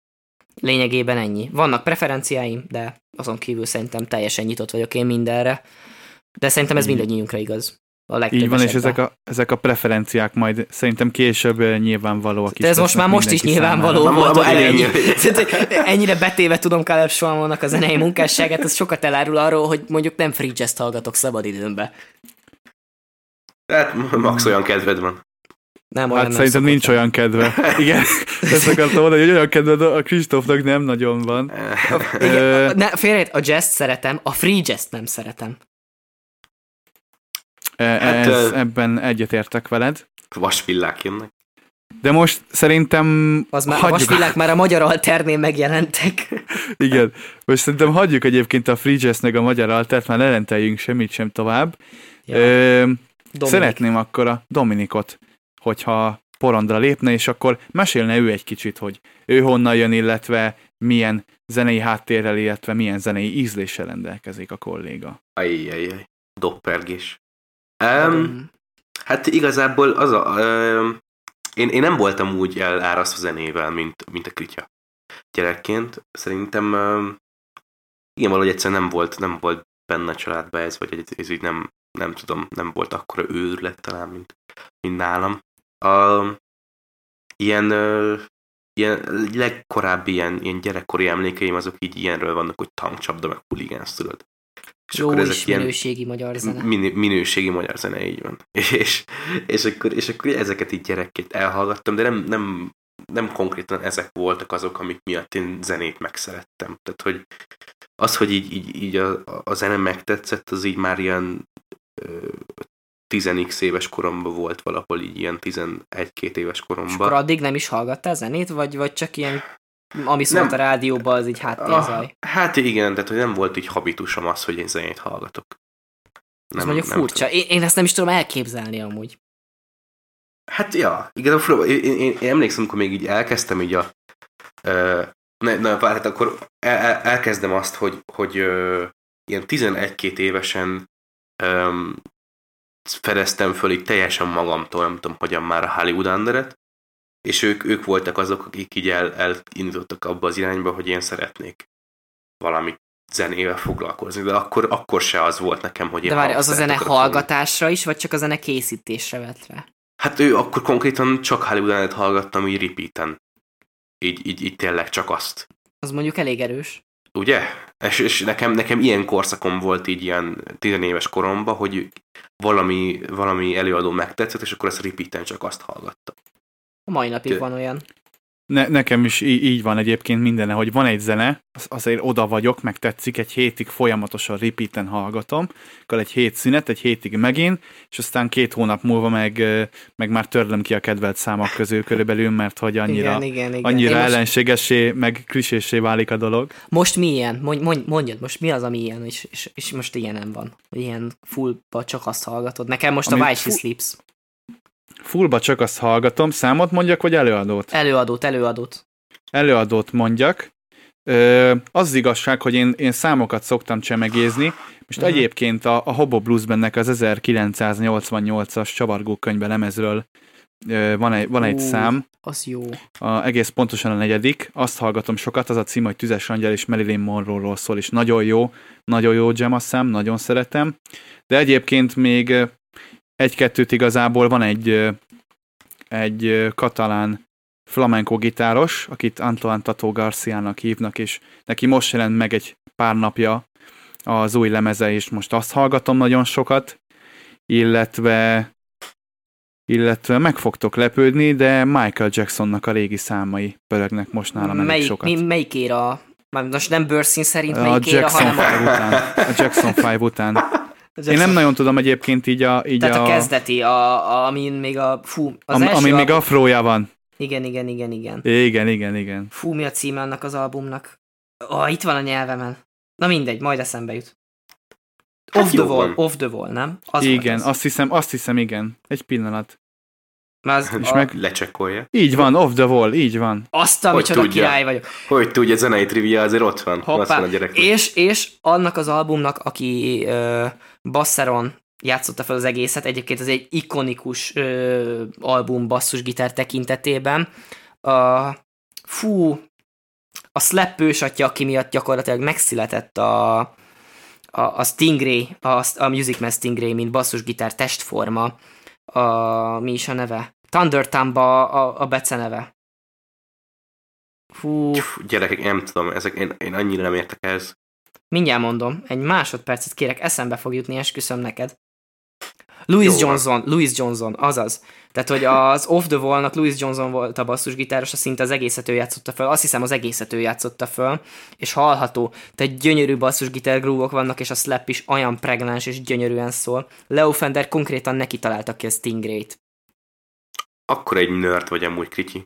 Lényegében ennyi. Vannak preferenciáim, de azon kívül szerintem teljesen nyitott vagyok én mindenre. De szerintem ez mindannyiunkra igaz a Így van, és ezek a, ezek a preferenciák majd szerintem később nyilvánvalóak is. De ez most már most is nyilvánvaló számára. volt. Ma, ennyi. *laughs* ennyire betéve tudom Caleb Solomónak a zenei munkásságát, ez sokat elárul arról, hogy mondjuk nem free jazz hallgatok szabadidőmbe. Hát max olyan kedved van. Nem, hát szerintem nincs olyan kedve. *laughs* Igen, ezt akartam mondani, hogy olyan kedve a Kristófnak nem nagyon van. *laughs* Igen, ne, félrejét, a jazz szeretem, a free jazz nem szeretem. Hát, ez, ebben egyetértek veled. Vasvillák jönnek. De most szerintem... Az már hagyjuk. a vasvillák már a magyar alternél megjelentek. *laughs* Igen. Most szerintem hagyjuk egyébként a Free Jazz meg a magyar altert, már lerenteljünk semmit sem tovább. Ja. Ö, szeretném akkor a Dominikot, hogyha porondra lépne, és akkor mesélne ő egy kicsit, hogy ő honnan jön, illetve milyen zenei háttérrel, illetve milyen zenei ízléssel rendelkezik a kolléga. Ajjajjaj, doppergés. Um, hát igazából az a... Um, én, én nem voltam úgy elárasztva zenével, mint, mint a Kritya gyerekként. Szerintem um, igen, valahogy egyszer nem volt, nem volt benne a családba ez, vagy ez, ez így nem, nem tudom, nem volt akkora őrület talán, mint, mint nálam. A, ilyen, uh, ilyen legkorábbi ilyen, ilyen gyerekkori emlékeim azok így ilyenről vannak, hogy tankcsapda, meg huligánsz, tudod. És Jó akkor ezek is minőségi magyar zene. Min, minőségi magyar zene, így van. *laughs* És, és, akkor, és akkor ezeket így gyerekként elhallgattam, de nem, nem, nem konkrétan ezek voltak azok, amik miatt én zenét megszerettem. Tehát, hogy az, hogy így, így, így a, a zene megtetszett, az így már ilyen 10 éves koromban volt valahol, így ilyen 11-2 éves koromban. És akkor addig nem is hallgattál zenét, vagy, vagy csak ilyen ami szólt nem, a rádióban, az így háttérzaj. Ah, hát igen, tehát hogy nem volt így habitusom az, hogy én zenét hallgatok. Nem, Ez mondjuk nem furcsa. Én, én ezt nem is tudom elképzelni amúgy. Hát ja, igazából én, én, én, emlékszem, amikor még így elkezdtem így a... Uh, ne, ne, hát akkor el, el, elkezdem azt, hogy, hogy uh, ilyen 11-2 évesen um, fedeztem föl így teljesen magamtól, nem tudom, hogyan már a Hollywood Underet, és ők, ők voltak azok, akik így el, elindítottak abba az irányba, hogy én szeretnék valami zenével foglalkozni, de akkor, akkor se az volt nekem, hogy én De várj, az a zene hallgatásra is, vagy csak a zene készítésre vett rá? Hát ő akkor konkrétan csak Hollywood hallgattam így repeaten. Így, így, így tényleg csak azt. Az mondjuk elég erős. Ugye? És, és nekem, nekem ilyen korszakom volt így ilyen tizenéves koromban, hogy valami, valami előadó megtetszett, és akkor ezt repeaten csak azt hallgattam. A mai napig Te... van olyan. Ne, nekem is így, így van egyébként minden, hogy van egy zene, az, azért oda vagyok, meg tetszik, egy hétig folyamatosan repeaten hallgatom, akkor egy hét szünet, egy hétig megint, és aztán két hónap múlva meg, meg már törlöm ki a kedvelt számok közül körülbelül, mert hogy annyira, igen, igen, igen. annyira most... ellenségessé, meg klisésé válik a dolog. Most milyen? Mondj, mondj, mondjad, most mi az, ami ilyen, és, és, és most ilyen nem van? Ilyen fullba csak azt hallgatod. Nekem most ami a Why She Sleeps. Fullba csak azt hallgatom. Számot mondjak, vagy előadót? Előadót, előadót. Előadót mondjak. Ö, az igazság, hogy én, én számokat szoktam csemegézni. Most uh-huh. egyébként a, a Hobo Blues bennek az 1988-as csavargó könyve lemezről Ö, Van egy, van egy szám, Az jó. a, egész pontosan a negyedik, azt hallgatom sokat, az a cím, hogy Tüzes Angyal és Marilyn Monroe-ról szól, és nagyon jó, nagyon jó jam a szám, nagyon szeretem, de egyébként még egy-kettőt igazából van egy, egy katalán flamenco gitáros, akit Antoine Tato Garciának hívnak, és neki most jelent meg egy pár napja az új lemeze, és most azt hallgatom nagyon sokat, illetve illetve meg fogtok lepődni, de Michael Jacksonnak a régi számai pörögnek most nálam elég sokat. mi, melyik éra? Már most nem bőrszín szerint a melyik éra, Jackson hanem 5 után. A Jackson 5 után. *laughs* a Én nem nagyon tudom egyébként így a... Így Tehát a, a, kezdeti, a, a, amin még a... Fú, az am, első ami még album- afrója van. Igen, igen, igen, igen. Igen, igen, igen. Fú, mi a címe annak az albumnak? Ó, itt van a nyelvemen. Na mindegy, majd eszembe jut. Hát Off the wall, van. off the wall, nem? Az igen, az. azt hiszem, azt hiszem, igen. Egy pillanat. Már az, És a, meg- Lecsekkolja. Így van, off the wall, így van. azt, a Hogy micsoda tudja? király vagyok. Hogy tudja, zenei trivia azért ott van. Azt Hoppá. van a gyerek. És, és annak az albumnak, aki ö, basszeron játszotta fel az egészet, egyébként ez egy ikonikus ö, album basszusgitár tekintetében. A, fú, a slap ősatja, aki miatt gyakorlatilag megszületett a, a, a Stingray, a, a Music Man Stingray, mint basszusgitár testforma. A, mi is a neve? Thunder Tamba a, a beceneve. Fú, Pff, Gyerekek, nem tudom, ezek, én, én annyira nem értek ez. Mindjárt mondom, egy másodpercet kérek, eszembe fog jutni, esküszöm neked. Louis Jó. Johnson, Louis Johnson, azaz. Tehát, hogy az Off the Wall-nak Louis Johnson volt a basszusgitáros, szinte az egészet ő játszotta föl, azt hiszem az egészet ő játszotta föl, és hallható, tehát gyönyörű basszusgitár grúvok vannak, és a slap is olyan pregnáns és gyönyörűen szól. Leo Fender konkrétan neki találta ki a Stingray-t. Akkor egy nerd vagy amúgy, Kriti.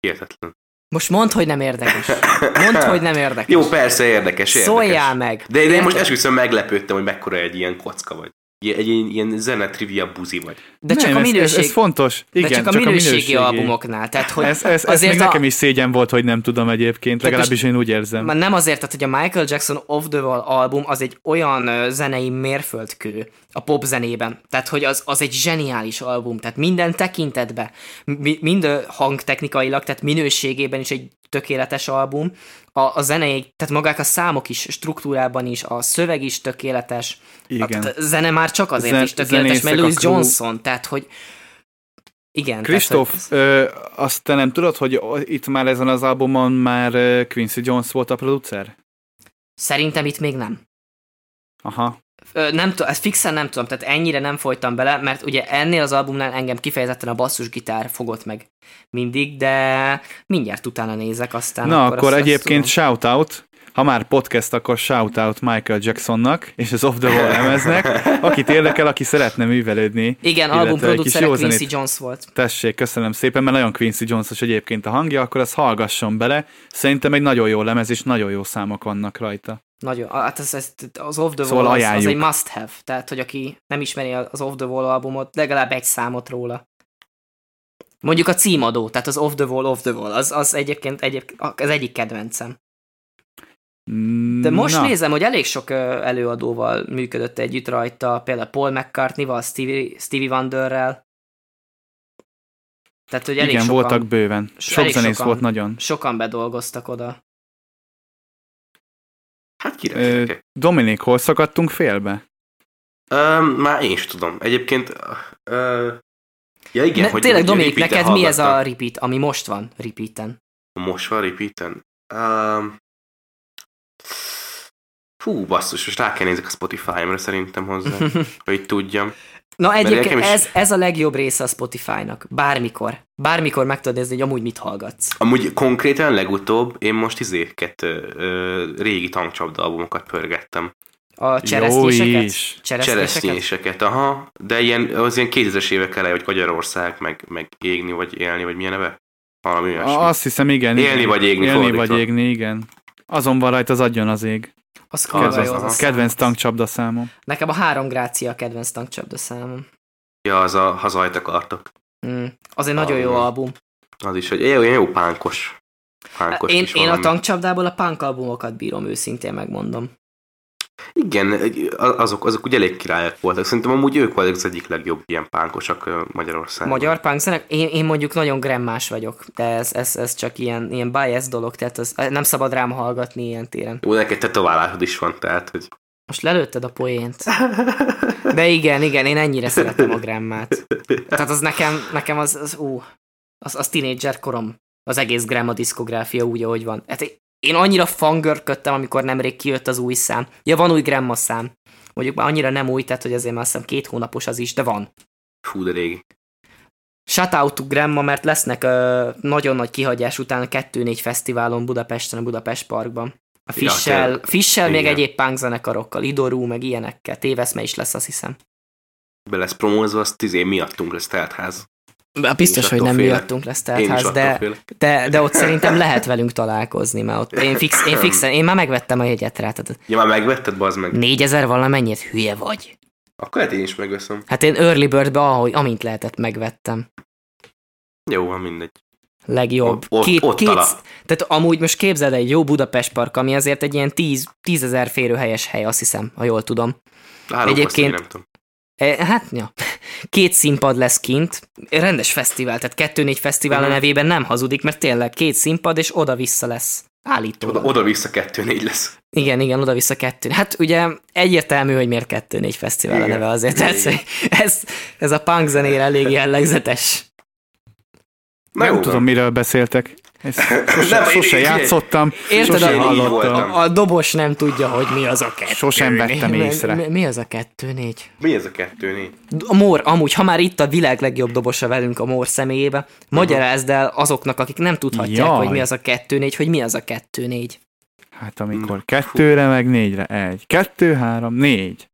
Hihetetlen. Most mondd, hogy nem érdekes. Mondd, hogy nem *laughs* érdekes. Jó, persze, érdekes, érdekes. Szóljál meg. De, de én most esküszöm meglepődtem, hogy mekkora egy ilyen kocka vagy. Egy, ilyen zene trivia buzi vagy. De csak Nem, a ez- minőség, Ez, ez fontos. Igen, de csak a minőségi, albumoknál. Tehát, hogy Ez, ez, ez azért még a- nekem is szégyen volt, hogy nem tudom egyébként, Tehát legalábbis én úgy érzem. Nem azért, tehát, hogy a Michael Jackson Off the Wall album az egy olyan zenei mérföldkő a pop zenében. Tehát, hogy az, az egy zseniális album. Tehát minden tekintetben, mi, mind hangtechnikailag, tehát minőségében is egy tökéletes album. A, a zenei, tehát magák a számok is, struktúrában is, a szöveg is tökéletes. Igen. A, a zene már csak azért Zen- is tökéletes, mert Louis. Johnson, tehát, hogy igen. Kristóf, ö, azt te nem tudod, hogy itt már ezen az albumon már Quincy Jones volt a producer? hogy szerintem itt még nem. Aha. Ö, nem tudom, ezt fixen nem tudom, tehát ennyire nem folytam bele, mert ugye ennél az albumnál engem kifejezetten a basszusgitár fogott meg mindig, de mindjárt utána nézek, aztán Na, akkor, akkor azt- azt egyébként tudom. shoutout, ha már podcast, akkor shoutout Michael Jacksonnak és az Off the Wall lemeznek, akit érdekel, aki szeretne művelődni. Igen, illetve album egy kis producere jó Quincy zenét. Jones volt. Tessék, köszönöm szépen, mert nagyon Quincy Jones-os egyébként a hangja, akkor azt hallgasson bele. Szerintem egy nagyon jó lemez, és nagyon jó számok vannak rajta. Nagyon, hát ez, ez, az Off the Szóval Wall az, az ajánljuk. egy must have, tehát hogy aki nem ismeri az Off the Wall albumot, legalább egy számot róla. Mondjuk a címadó, tehát az Off the Wall, Off the Wall, az, az egyébként, egyébként az egyik kedvencem. De most Na, nézem, hogy elég sok előadóval működött együtt rajta, például Paul McCartney-val, Stevie, Stevie Wonderrel. Tehát, hogy elég igen, sokan, voltak bőven. Sok zenész sokan. volt nagyon. sokan bedolgoztak oda. Hát király. Dominik, hol szakadtunk félbe? Um, már én is tudom. Egyébként... Uh, ja igen, ne, hogy tényleg, Dominik, neked mi ez a hallgattam. repeat, ami most van repeaten? Most van repeaten? Um, fú, basszus, most rá kell nézek a Spotify-ra szerintem hozzá, *laughs* hogy tudjam. Na egyébként is- ez, ez a legjobb része a Spotify-nak. Bármikor. Bármikor meg tudod nézni, hogy amúgy mit hallgatsz. Amúgy konkrétan legutóbb én most izéket, ö, régi tankcsapda albumokat pörgettem. A cseresznyéseket? is. Cseresznyéseket? Cseresznyéseket, aha. De ilyen, az ilyen 2000-es évek elej, vagy Magyarország, meg, meg égni, vagy élni, vagy milyen neve? Valami olyasmi. Azt hiszem, igen. Élni igen. vagy égni, Élni fordítva. vagy égni, igen. Azon van rajta az adjon az ég. Az jó az a aha. szám. Kedvenc tankcsapda számom. Nekem a három grácia a kedvenc tankcsapda számom. Ja, az a hazajt akartok. Mm. Az egy nagyon jó album. Az is, hogy jó, jó pánkos. Pánkos Én, én a tankcsapdából a punk albumokat bírom, őszintén megmondom. Igen, azok, azok ugye elég királyok voltak. Szerintem amúgy ők voltak az egyik legjobb ilyen pánkosak Magyarországon. Magyar punk zenek? Én, én mondjuk nagyon gremmás vagyok, de ez, ez, ez csak ilyen, ilyen bias dolog, tehát az, nem szabad rám hallgatni ilyen téren. Jó, neked tetoválásod is van, tehát, hogy... Most lelőtted a poént. De igen, igen, én ennyire szeretem a gremmát. Tehát az nekem, nekem az, az ú, az, az tínédzser korom. Az egész gremma diszkográfia úgy, ahogy van. Hát én annyira fangörködtem, amikor nemrég kijött az új szám. Ja, van új Grandma szám. Mondjuk már annyira nem új, tehát hogy azért már azt hiszem két hónapos az is, de van. Fú, de régi. Shout out to Grandma, mert lesznek uh, nagyon nagy kihagyás után a 2-4 fesztiválon Budapesten, a Budapest Parkban. A Fissel, ja, Fissel még egyéb punk zenekarokkal, Idorú, meg ilyenekkel. Téveszme is lesz, azt hiszem. Be lesz promózva, azt izé miattunk lesz teltház. Biztos, hogy nem félek. miattunk lesz teltház, de, de, de ott szerintem lehet velünk találkozni, mert ott én, fix, én fixen, én már megvettem a jegyet rá. Tehát ja, már megvetted, bazd meg. 4000 valamennyit, hülye vagy. Akkor lehet én is megveszem. Hát én Early Bird-be, ahogy, amint lehetett, megvettem. Jó, van mindegy. Legjobb. Ott, két, ott két, tehát amúgy most képzeld egy jó Budapest park, ami azért egy ilyen 10, 10 ezer férőhelyes hely, azt hiszem, ha jól tudom. Három Egyébként, nem tudom. E, hát, ja. Két színpad lesz kint, rendes fesztivál, tehát kettő-négy fesztivál a nevében nem hazudik, mert tényleg két színpad, és oda-vissza lesz. Állítólag. Oda, oda-vissza kettő-négy lesz. Igen, igen, oda-vissza kettő. Hát ugye egyértelmű, hogy miért kettő-négy fesztivál igen. a neve azért. Tehát, ez, ez a punk zenére elég jellegzetes. Na nem tudom, miről beszéltek. Ezt *laughs* sose, nem, sose játszottam, Érted, sose hallottam. A, a dobos nem tudja, hogy mi az a kettő. Sosem vettem észre. Mi, mi az a kettő négy? Mi az a kettő négy? A Mór, amúgy, ha már itt a világ legjobb dobosa velünk a Mór személyébe, magyarázd el azoknak, akik nem tudhatják, Jaj. hogy mi az a kettő négy, hogy mi az a kettő négy. Hát amikor kettőre, meg négyre egy. Kettő, három, négy.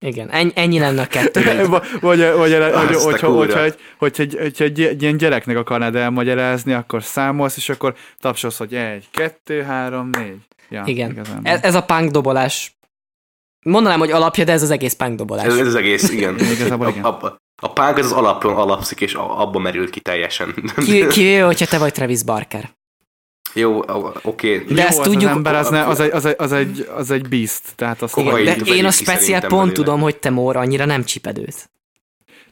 Igen, ennyi, ennyi lenne a kettő. *laughs* vagy, vagy, vagy hogyha, hogyha, egy, hogyha egy, hogyha egy, egy ilyen gyereknek akarnád elmagyarázni, akkor számolsz, és akkor tapsolsz, hogy egy, kettő, három, négy. Ja, igen, ez, ez a punk dobolás. Mondanám, hogy alapja, de ez az egész punk dobolás. Ez, ez az egész, igen. *laughs* Igazából igen. A, a, a punk az az alapon alapszik, és abba merül ki teljesen. Kivéve, hogyha te vagy Travis Barker. Jó, oké. Okay. De Jó, ezt az tudjuk... Az, ember, az, ne, az, egy, az, egy, az, egy, az egy beast, tehát azt Igen, de én a speciál pont belőle. tudom, hogy te Mór annyira nem csiped őt.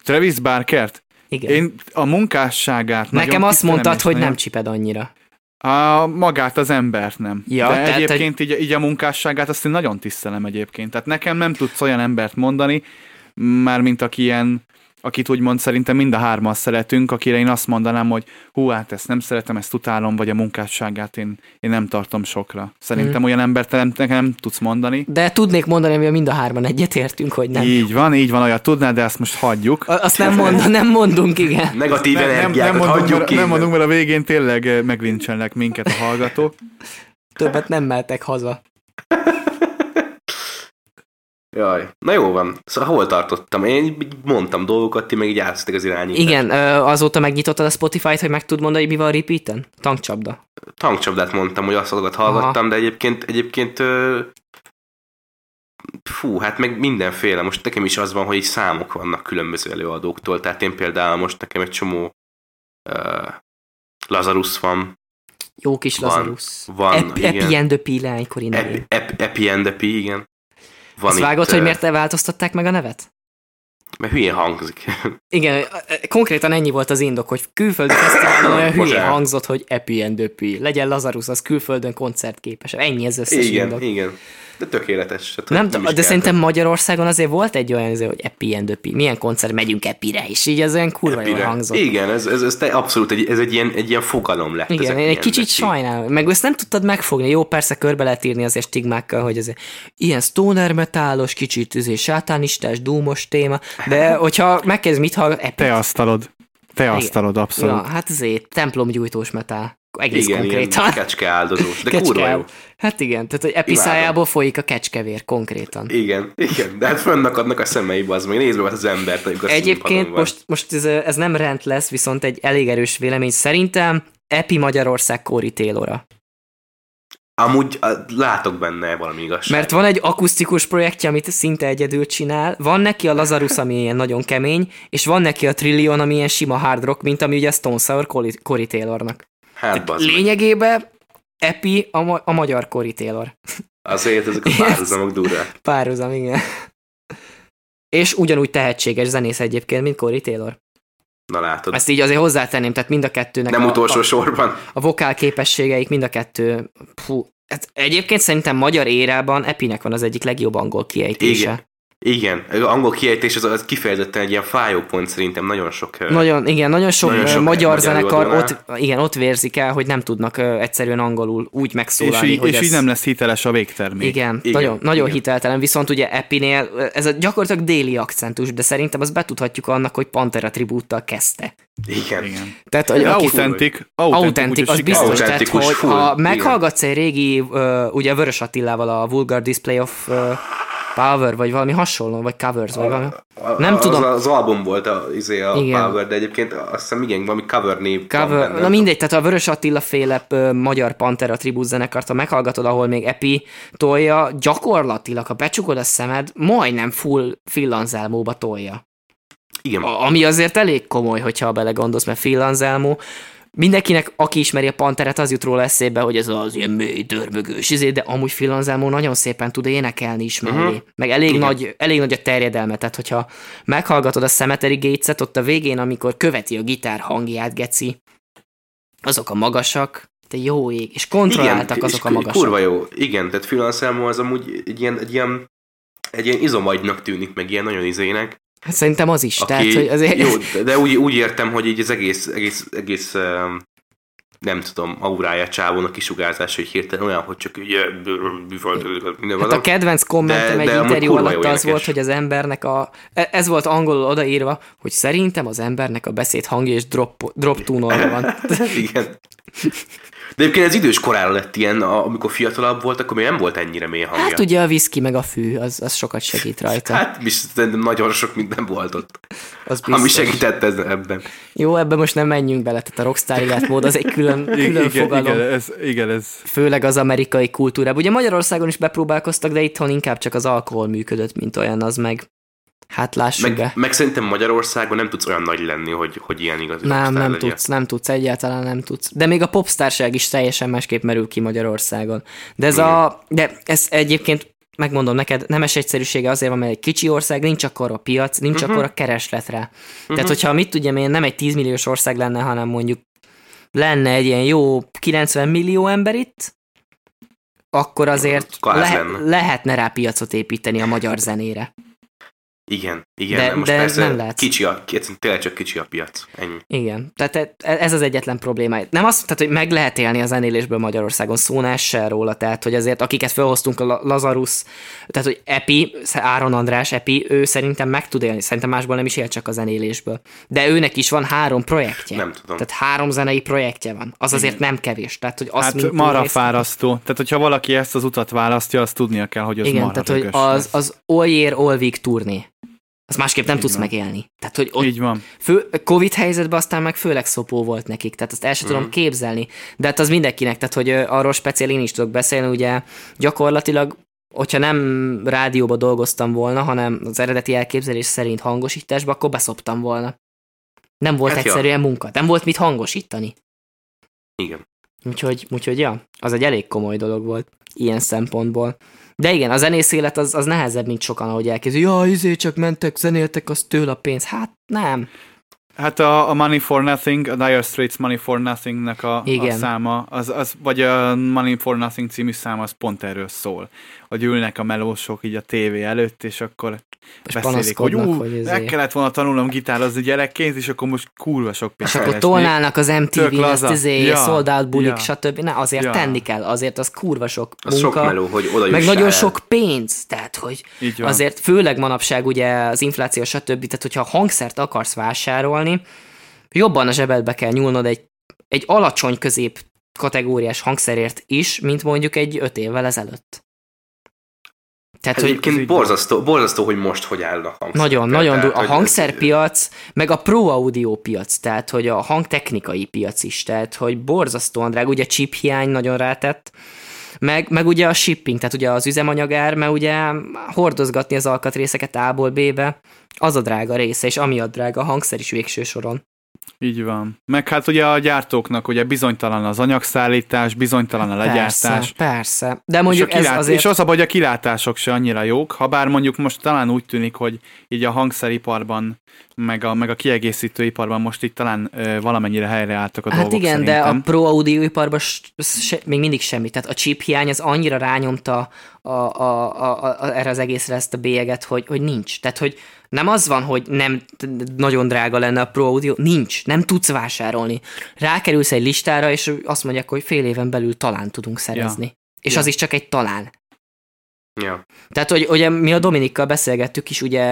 Travis Barkert? Igen. Én a munkásságát Nekem azt mondtad, hogy nem csiped annyira. A, magát az embert nem. Ja, De tehát, egyébként hogy... így, így a munkásságát azt én nagyon tisztelem egyébként. Tehát nekem nem tudsz olyan embert mondani, már mint aki ilyen akit úgymond szerintem mind a hárman szeretünk, akire én azt mondanám, hogy hú, hát ezt nem szeretem, ezt utálom, vagy a munkásságát én, én nem tartom sokra. Szerintem mm. olyan embert nem, nem tudsz mondani. De tudnék mondani, hogy mind a hárman egyetértünk, hogy nem. Így van, így van, olyat tudnád, de ezt most hagyjuk. Azt nem, mond, *laughs* nem mondunk, igen. Negatív nem, nem, nem mondunk, hagyjuk mert, Nem mondunk, mert a végén tényleg eh, meglincselnek minket a hallgatók. Többet nem meltek haza. *laughs* Jaj, na jó van. Szóval hol tartottam? Én mondtam dolgokat, ti meg így az irányítást. Igen, azóta megnyitottad a Spotify-t, hogy meg tud mondani, hogy mi van repeaten? Tankcsapda. Tankcsapdát mondtam, hogy azt azokat hallgattam, Aha. de egyébként, egyébként fú, hát meg mindenféle. Most nekem is az van, hogy így számok vannak különböző előadóktól. Tehát én például most nekem egy csomó uh, Lazarus van. Jó kis van, Lazarus. Van, Ep- igen. Epi and the P lánykori Epi, Ep, Epi and the P, igen. Van Azt vágod, hogy miért változtatták meg a nevet? Mert hülyén hangzik. Igen, konkrétan ennyi volt az indok, hogy külföldi fesztiválon olyan hülyén hangzott, hogy Epi and Döpi. Legyen Lazarus, az külföldön koncertképes. Ennyi ez összes Igen, indok. igen. De tökéletes. Hát, nem, nem de szerintem Magyarországon azért volt egy olyan, hogy Epi and Döpi. Milyen koncert megyünk Epire, és így ez olyan kurva jól hangzott. Igen, ez, ez, ez abszolút egy, ez egy ilyen, egy ilyen fogalom lett. Igen, én egy kicsit sajnálom. Meg ezt nem tudtad megfogni. Jó, persze körbe lehet írni azért stigmákkal, hogy ez ilyen stoner metálos, kicsit azért sátánistás, dúmos téma, de *laughs* hogyha megkezd mit hallgat, Epi. Te asztalod. Te asztalod, abszolút. Ja, hát azért templomgyújtós metál egész igen, konkrétan. Igen, kecske áldozó, de kecske kurva jó. Hát igen, tehát hogy episzájából folyik a kecskevér konkrétan. Igen, igen, de hát fönnakadnak a szemeibe, az meg nézd meg az embert, amikor Egyébként most, most ez, ez nem rend lesz, viszont egy elég erős vélemény szerintem Epi Magyarország Cory Taylora. Amúgy látok benne valami igazság. Mert van egy akusztikus projektje, amit szinte egyedül csinál, van neki a Lazarus, ami ilyen nagyon kemény, és van neki a Trillion, ami ilyen sima hard rock, mint ami ugye Stone Sour Cory Taylornak. Hát, Lényegében Epi a, ma- a magyar Cory Taylor. Azért ezek a *laughs* párhuzamok durvák. Párhuzam, igen. És ugyanúgy tehetséges zenész egyébként, mint Corey Taylor. Na látod. Ezt így azért hozzátenném, tehát mind a kettőnek Nem a, utolsó a, sorban. a vokál képességeik, mind a kettő, fú, ez egyébként szerintem magyar érában Epinek van az egyik legjobb angol kiejtése. Igen. Igen, az angol kiejtés az, az kifejezetten egy ilyen fájó pont szerintem nagyon sok... Nagyon, igen, nagyon sok, Nagyon sok magyar magyar zenekar ott, igen, ott vérzik el, hogy nem tudnak egyszerűen angolul úgy És, megszólalni, így, hogy és ez... így nem lesz hiteles a végtermék. Igen, Igen, nagyon, nagyon igen. hiteltelen, viszont ugye Epinél ez a gyakorlatilag déli akcentus, de szerintem azt betudhatjuk annak, hogy Pantera tribúttal kezdte. Igen. Igen. Tehát, hogy Autentik. Autentik, az biztos, tehát, hogy full, ha igen. meghallgatsz egy régi, ugye Vörös Attilával a Vulgar Display of ö, Power, vagy valami hasonló, vagy Covers, vagy valami. A- Nem az, tudom. Az, album volt a, izé, a Igen. Power, de egyébként azt hiszem igen, valami cover név Cover, na mindegy, tehát a Vörös Attila féle ö, magyar Pantera tribut zenekart, ha meghallgatod, ahol még Epi tolja, gyakorlatilag, ha becsukod a szemed, majdnem full fillanzelmóba tolja. Igen, A- Ami azért elég komoly, hogyha belegondolsz, mert Phil Anselmo, mindenkinek, aki ismeri a Panteret, az jut róla eszébe, hogy ez az ilyen mély, dörmögős izé, de amúgy Phil Anselmo nagyon szépen tud énekelni is mellé. Uh-huh. Meg elég Igen. nagy, elég nagy a terjedelme, tehát hogyha meghallgatod a Cemetery Gates-et, ott a végén, amikor követi a gitár hangját, geci, azok a magasak, te jó ég, és kontrolláltak igen, azok és a magasak. Kurva jó, igen, tehát Phil Anselmo az amúgy egy ilyen, egy ilyen, egy ilyen izomagynak tűnik, meg ilyen nagyon izének. Hát szerintem az is, Aki, tehát, hogy azért... Jó, de- úgy, úgy értem, hogy így az egész, egész, egész nem tudom, aurája csávónak kisugárzás, hogy hirtelen olyan, hogy csak ugye minden Hát a kedvenc kommentem De- egy de interjú alatt az volt, hogy az embernek a... e- Ez volt angolul odaírva, hogy szerintem az embernek a beszéd hangja és drop, drop van. *laughs* Igen. De egyébként ez idős korára lett ilyen, a- amikor fiatalabb volt, akkor még nem volt ennyire mély hangja. Hát ugye a viszki meg a fű, az, az sokat segít rajta. Hát mi nagyon sok minden volt ott, az ami biztos. segített ez, ebben. Jó, ebben most nem menjünk bele, tehát a rockstar életmód az egy külön, *laughs* külön Igen, fogalom. igen, ez, igen, ez Főleg az amerikai kultúrában. Ugye Magyarországon is bepróbálkoztak, de itthon inkább csak az alkohol működött, mint olyan, az meg. Hát lássuk Meg, be. meg szerintem Magyarországon nem tudsz olyan nagy lenni, hogy, hogy ilyen igazi Nem, nem legyél. tudsz, nem tudsz, egyáltalán nem tudsz. De még a popstárság is teljesen másképp merül ki Magyarországon. De ez a, de ez egyébként megmondom neked, nemes egyszerűsége azért van, mert egy kicsi ország, nincs akkor a piac, nincs Mhm. uh-huh. akkor a kereslet rá. Uh-huh. Tehát, hogyha mit tudjam én, nem egy 10 milliós ország lenne, hanem mondjuk lenne egy ilyen jó 90 millió ember itt, akkor azért Káz le- lenne. lehetne rá piacot építeni a magyar zenére. Igen, igen, De- de, most de persze nem lehet. kicsi a, tényleg csak kicsi a piac. Ennyi. Igen, tehát e- ez az egyetlen probléma. Nem azt, tehát, hogy meg lehet élni a zenélésből Magyarországon, szónás se róla, tehát, hogy azért akiket felhoztunk, a La- Lazarus, tehát, hogy Epi, Áron András Epi, ő szerintem meg tud élni, szerintem másból nem is él csak a zenélésből. De őnek is van három projektje. Nem tudom. Tehát három zenei projektje van. Az azért nem kevés. Tehát, hogy azt hát marha fárasztó. Tehát, hogyha valaki ezt az utat választja, azt tudnia kell, hogy ez Igen, tehát, hogy az, az all year, all week turné. Az másképp nem Így tudsz van. megélni. Tehát, hogy ott Így van. Fő, Covid helyzetben aztán meg főleg szopó volt nekik, tehát azt el sem tudom képzelni. De hát az mindenkinek, tehát hogy arról speciál én is tudok beszélni, ugye gyakorlatilag hogyha nem rádióba dolgoztam volna, hanem az eredeti elképzelés szerint hangosításba, akkor beszoptam volna. Nem volt Hát ja. egyszerűen munka, nem volt mit hangosítani. Igen. Úgyhogy, úgyhogy ja, az egy elég komoly dolog volt ilyen szempontból. De igen, a zenész élet az, az nehezebb, mint sokan, ahogy elképzelik. Ja, izé csak mentek, zenéltek, az tőle a pénz. Hát nem. Hát a, a Money for Nothing, a Dire Straits Money for Nothing-nek a, a Igen. száma, az, az, vagy a Money for Nothing című szám, az pont erről szól. Hogy ülnek a melósok így a tévé előtt, és akkor És beszélik, hogy ú, hogy meg ezért. kellett volna tanulnom gitározni gyerekként, és akkor most kurva sok pénzt És akkor keresni. tolnálnak az Tök MTV-n, ezt izé, Ja, sold out bulik, ja. stb. Ne, azért Ja. tenni kell, azért az kurva sok Az munka. sok meló, hogy oda meg nagyon el. sok pénz, tehát hogy Így van. azért főleg manapság ugye az infláció, stb. Tehát hogyha hangszert akarsz vásárolni, jobban a zsebedbe kell nyúlnod egy, egy alacsony közép kategóriás hangszerért is, mint mondjuk egy öt évvel ezelőtt. Tehát, Hát hogy egyébként borzasztó, borzasztó, hogy most hogy állnak hangszerek. nagyon, nagyon Tehát, A hangszerpiac, meg a pro audio piac, tehát hogy a hangtechnikai piac is, tehát hogy borzasztóan drága, ugye chip hiány nagyon rátett, meg, meg ugye a shipping, tehát ugye az üzemanyagár, mert ugye hordozgatni az alkatrészeket A-ból B-be, az a drága része, és amiatt drága a hangszer is végső soron. Így van. Meg hát ugye a gyártóknak ugye bizonytalan az anyagszállítás, bizonytalan a legyártás. Persze, persze. De mondjuk és, kilát, ez azért... és az a hogy a kilátások se annyira jók, ha bár mondjuk most talán úgy tűnik, hogy így a hangszeriparban, meg a, meg a kiegészítő iparban most itt talán ö, valamennyire helyreálltak a Hát dolgok igen, szerintem. de a pro audióiparban se, még mindig semmi. Tehát a chip hiány az annyira rányomta a, a, a, a, a, erre az egészre ezt a bélyeget, hogy, hogy nincs. Tehát, hogy nem az van, hogy nem nagyon drága lenne a Pro Audio, nincs, nem tudsz vásárolni. Rákerülsz egy listára, és azt mondják, hogy fél éven belül talán tudunk szerezni. Ja. És Ja. az is csak egy talán. Ja. Tehát, hogy ugye mi a Dominikkal beszélgettük is, ugye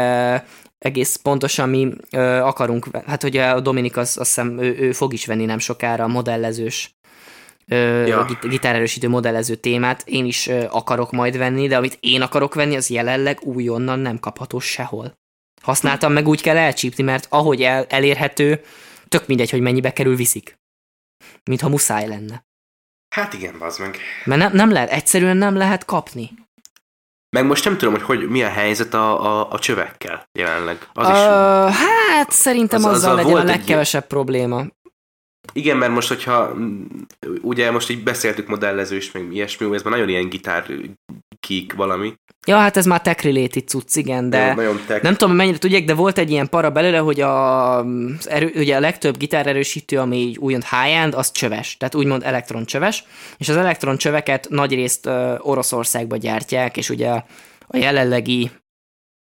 egész pontosan mi ö, akarunk, hát ugye a Dominik az, azt hiszem, ő, ő fog is venni nem sokára a modellezős ö, Ja. ja. gitárerősítő modellező témát. Én is ö, akarok majd venni, de amit én akarok venni, az jelenleg újonnan nem kapható sehol. Használtam meg úgy kell elcsípni, mert ahogy el, elérhető, tök mindegy, hogy mennyibe kerül, viszik. Mintha muszáj lenne. Hát igen, bazd meg. Mert nem, nem lehet, egyszerűen nem lehet kapni. Meg most nem tudom, hogy, hogy mi a helyzet a, a, a csövekkel jelenleg. Az is, Ö, hát szerintem Az- az, azzal azzal legyen a volt egy- legkevesebb probléma. Igen, mert most, hogyha ugye most így beszéltük modellezős, meg ilyesmi, ez már nagyon ilyen gitár kik valami. Ja, hát ez már tech related cucc, igen, de nagyon tech. nem tudom, mennyire tudják, de volt egy ilyen para belőle, hogy a, az erő, ugye a legtöbb gitárerősítő, ami így úgymond high-end, az csöves, tehát úgymond elektroncsöves, és az elektroncsöveket nagyrészt ö, Oroszországba gyártják, és ugye a jelenlegi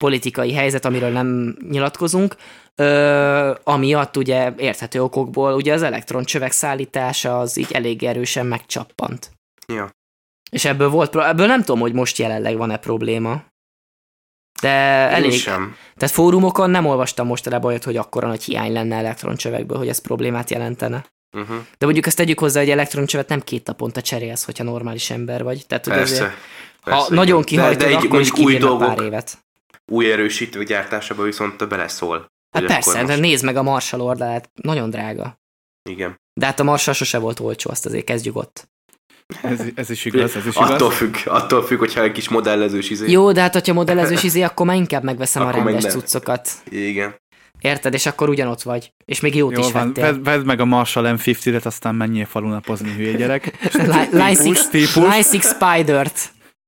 politikai helyzet, amiről nem nyilatkozunk, ö, amiatt ugye érthető okokból ugye az elektroncsövek szállítása az így elég erősen megcsappant. Ja. És ebből volt, ebből nem tudom, hogy most jelenleg van-e probléma. De Én elég, sem. tehát fórumokon nem olvastam mostanában olyat, hogy akkora nagy hiány lenne elektroncsövekből, hogy ez problémát jelentene. Uh-huh. De mondjuk ezt tegyük hozzá, hogy elektroncsövet nem két naponta cserélsz, hogyha normális ember vagy. Tehát hogy Persze. azért, Persze, ha igen. nagyon De- kihajtod, de, egy akkor is új kibírnak pár dolgok, évet. új erősítő gyártásába viszont beleszól. Hát persze, de most- nézd meg a Marshall oldalát, nagyon drága. Igen. De hát a Marshall sose volt olcsó, azt azért kezdjük ott. Ez, ez is igaz, ez is igaz. Attól függ, attól függ, hogyha egy kis modellezős izé. Jó, de hát hogyha modellezős izé, akkor már inkább megveszem a Akkor meg rendes nem. cuccokat. Igen. Érted? És akkor ugyanott vagy. És még jót Jól is van, vettél. vedd, vedd meg a Marshall M50-et, aztán menjél falunapozni, hülye gyerek. Line- Line Típus, 6 típus. Line 6 Spider-t.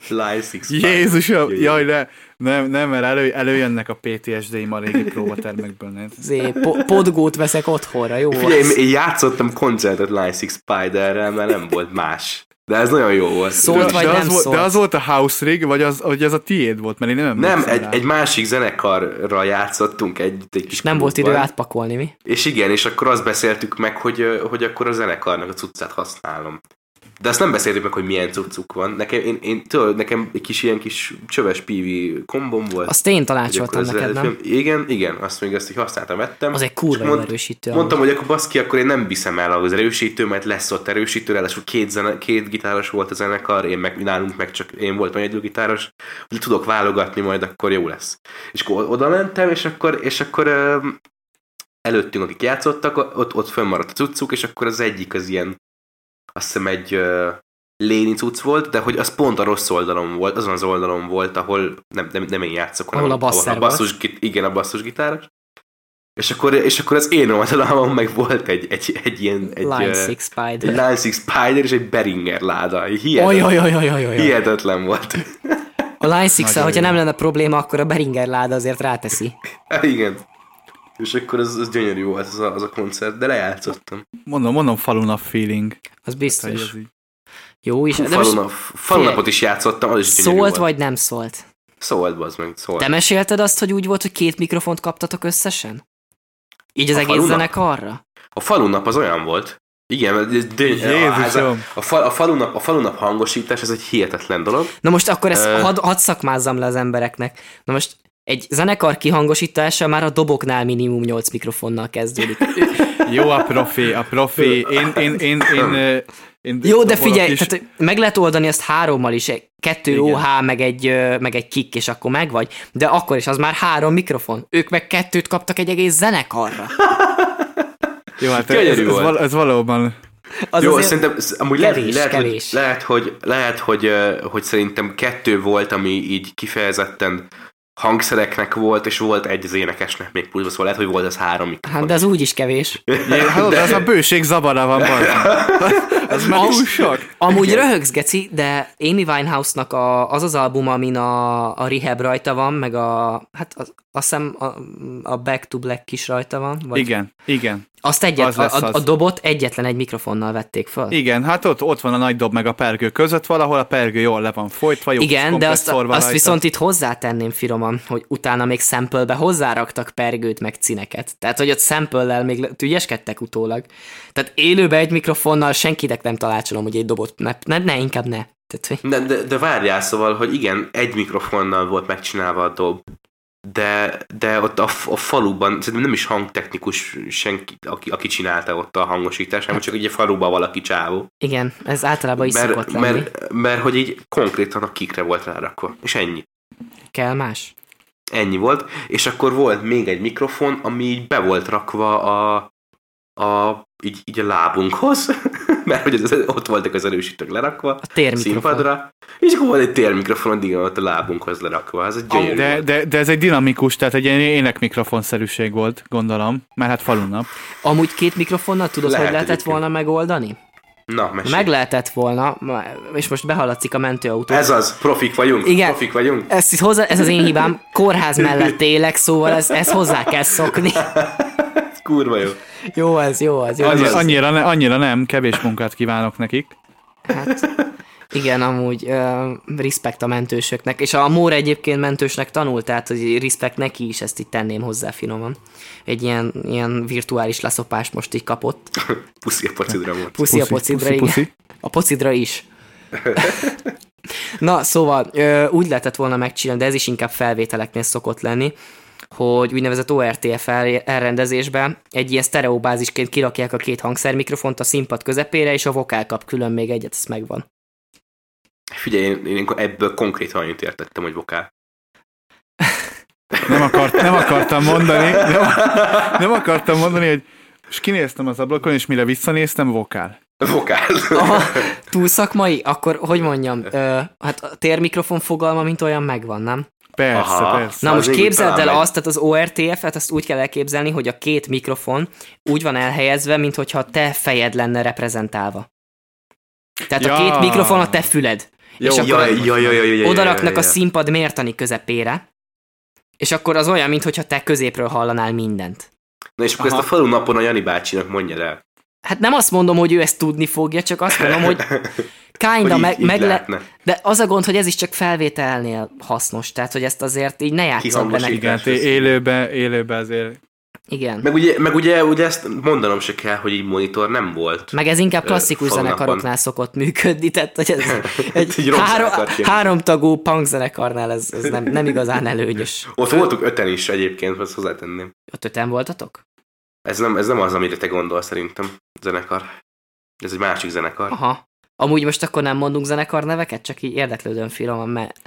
Fly Six Jézusom, Jaj. de nem, nem, mert elő, előjönnek a PTSD-im a régi próbatermekből. Ne? Zé, po- podgót veszek otthonra, jó? Figyelj, én játszottam koncertet Line Six Spiderrel, mert nem volt más. De ez nagyon jó volt. Szólt de, vagy de, nem az volt, szólt? de az volt a House Rig, vagy az, vagy az a tiéd volt, mert én nem Nem, egy, rá. egy másik zenekarra játszottunk egy, egy kis És nem volt idő átpakolni, mi? És igen, és akkor azt beszéltük meg, hogy, hogy akkor a zenekarnak a cuccát használom. De azt nem beszéltük meg, hogy milyen cuccuk van. Nekem, én, én tudod, nekem egy kis ilyen kis csöves PV kombom volt. Azt én tanácsoltam neked, nem? Igen, igen, azt még ezt így használtam, vettem. Az egy kurva mond- erősítő. Mondtam, hogy akkor baszki, akkor én nem viszem el az erősítő, mert lesz ott erősítő, ráadásul két, zene, két gitáros volt a zenekar, én meg, nálunk meg csak én voltam egyedül gitáros, hogy tudok válogatni, majd akkor jó lesz. És akkor oda mentem, és akkor, és akkor előttünk, akik játszottak, ott, ott fönnmaradt a cuccuk, és akkor az egyik az ilyen, azt hiszem egy ö, léni cucc volt, de hogy az pont a rossz oldalon volt, azon az oldalon volt, ahol nem, nem, nem én játszok, Ahol a basszer a basszus, git- igen, a basszusgitáros. És akkor, és akkor az én oldalamon meg volt egy, egy, egy ilyen egy, Line 6 egy Spider. Line Six Spider és egy Beringer láda. Hihetetlen, oj, oj, oj, oj, oj. hihetetlen volt. A Line 6 Nagyon hogyha nem lenne probléma, akkor a Beringer láda azért ráteszi. Igen. És akkor az, az gyönyörű volt az a, az a koncert, de lejátszottam. Mondom, mondom falunap feeling. Az biztos. ez így- Jó is. Hú, De most falunap, falunapot is játszottam, az is gyönyörű szólt volt. vagy nem szólt? Szólt, az meg, szólt. Te mesélted azt, hogy úgy volt, hogy két mikrofont kaptatok összesen? Így az A egész falunak? zenekarra? A falunap az olyan volt. Igen, mert ez döny- a, ez a, Jézusom! fal, a, falunap, a falunap hangosítás, ez egy hihetetlen dolog. Na most akkor ezt Ö. hadd had szakmázzam le az embereknek. Na most egy zenekar kihangosítása már a doboknál minimum 8 mikrofonnal kezdődik. *laughs* Jó a profi, a profi. Én, én, én, én, ö, *laughs* én Jó, de figyelj, is. tehát meg lehet oldani azt hárommal is, kettő Igen. OH, meg egy, ö, meg egy kick, és akkor megvagy, de akkor is az már három mikrofon. Ők meg kettőt kaptak egy egész zenekarra. Jó, hát ez, ez, val- ez valóban... Az Jó, szerintem sz- amúgy kevés, lehet, lehet, kevés. Hogy, lehet, hogy, lehet hogy, hogy szerintem kettő volt, ami így kifejezetten hangszereknek volt, és volt egy az énekesnek még pluszban, szóval lehet, hogy volt az három mikrofon. Hát de az úgy is kevés. Hát de az a bőség zabara van, *laughs* Az már túl sok. Amúgy röhögsz, Geci, de Amy Winehouse-nak a, az az album, amin a, a Rehab rajta van, meg a, hát az, azt hiszem a, a Back to Black is rajta van. Vagy? Igen, igen. Azt egyet, az a, a, a dobot egyetlen egy mikrofonnal vették föl. Igen, hát ott, ott van a nagy dob meg a pergő között valahol, a pergő jól le van folytva, jó Igen, de azt, azt viszont itt hozzátenném firoman, hogy utána még sample hozzáraktak pergőt meg cineket. Tehát, hogy ott sample még ügyeskedtek utólag. Tehát élőbe egy mikrofonnal senkinek nem talácsolom, hogy egy dobot, ne, ne, ne inkább ne. Tehát, hogy... de, de, de várjál, szóval, hogy igen, egy mikrofonnal volt megcsinálva a dob, de, de ott a, a faluban, szerintem nem is hangtechnikus senki, aki, aki csinálta ott a hangosítást, hanem csak egy faluban valaki csávó. Igen, ez általában is mert, szokott lenni. Mert, mert hogy így konkrétan a kikre volt rárakva, és ennyi. Kell más? Ennyi volt, és akkor volt még egy mikrofon, ami így be volt rakva a, a így, így a lábunkhoz, *laughs* mert hogy az, ott voltak az erősítők lerakva a térmikrofon. színpadra, és akkor volt egy térmikrofon, igen, ott a lábunkhoz lerakva. Ez egy gyönyörű de, de, de, ez egy dinamikus, tehát egy ilyen énekmikrofonszerűség volt, gondolom, mert hát falunap. Amúgy két mikrofonnal tudod, Lehet hogy lehetett egyébként. volna megoldani? Na, mesélj. Meg lehetett volna, és most behaladszik a mentőautó. Ez az, profik vagyunk. Igen. Profik vagyunk. Ez, hozzá, ez az én hibám, kórház mellett élek, szóval ez, ez hozzá kell szokni. *laughs* Kurva jó. Jó ez, jó az. Jó Annyi, az. Annyira, ne, annyira nem, kevés munkát kívánok nekik. Hát, igen, amúgy uh, respekt a mentősöknek, és a Mór egyébként mentősnek tanult, tehát hogy respekt neki is, ezt itt tenném hozzá finoman. Egy ilyen, ilyen virtuális leszopást most így kapott. puszi a pocidra volt. Puszi, puszi a pocidra, puszi, igen. Puszi. A pocidra is. Na, szóval úgy lehetett volna megcsinálni, de ez is inkább felvételeknél szokott lenni, hogy úgynevezett ORTF elrendezésben egy ilyen sztereobázisként kirakják a két hangszermikrofont a színpad közepére, és a vokál kap külön még egyet, ez megvan. Figyelj, én, én ebből konkrétan annyit értettem, hogy vokál. Nem, akart, nem akartam mondani, nem, nem akartam mondani, hogy és kinéztem az ablakon, és mire visszanéztem, vokál. Vokál. Aha, túl szakmai? Akkor hogy mondjam, ö, hát a térmikrofon fogalma, mint olyan megvan, nem? Persze, Aha, persze. Na most képzeld el azt, tehát az ORTF-et azt úgy kell elképzelni, hogy a két mikrofon úgy van elhelyezve, mint hogyha te fejed lenne reprezentálva. Tehát ja. a két mikrofon a te füled. Jó, és akkor jaj, jaj, jaj, jaj, jaj, odaraknak a színpad mértani közepére, és akkor az olyan, mintha te középről hallanál mindent. Na és akkor Aha. ezt a falu napon a Jani bácsinak mondja el. Hát nem azt mondom, hogy ő ezt tudni fogja, csak azt mondom, hogy *laughs* kinda meg, így meg le, de az a gond, hogy ez is csak felvételnél hasznos, tehát hogy ezt azért így ne játszom be Igen, élőbe, élőbe azért igen. Meg ugye, meg ugye, ugye ezt mondanom se kell, hogy így monitor nem volt. Meg ez inkább klasszikus zenekaroknál szokott működni, tehát hogy ez *laughs* egy, egy három, háromtagú punk zenekarnál ez, ez nem, nem igazán előnyös. Ott voltunk öten is egyébként, azt hozzátenném. Ott öten voltatok? Ez nem, ez nem az, amire te gondolsz szerintem, zenekar. Ez egy másik zenekar. Aha. Amúgy most akkor nem mondunk zenekar neveket, csak így érdeklődöm filmon, mert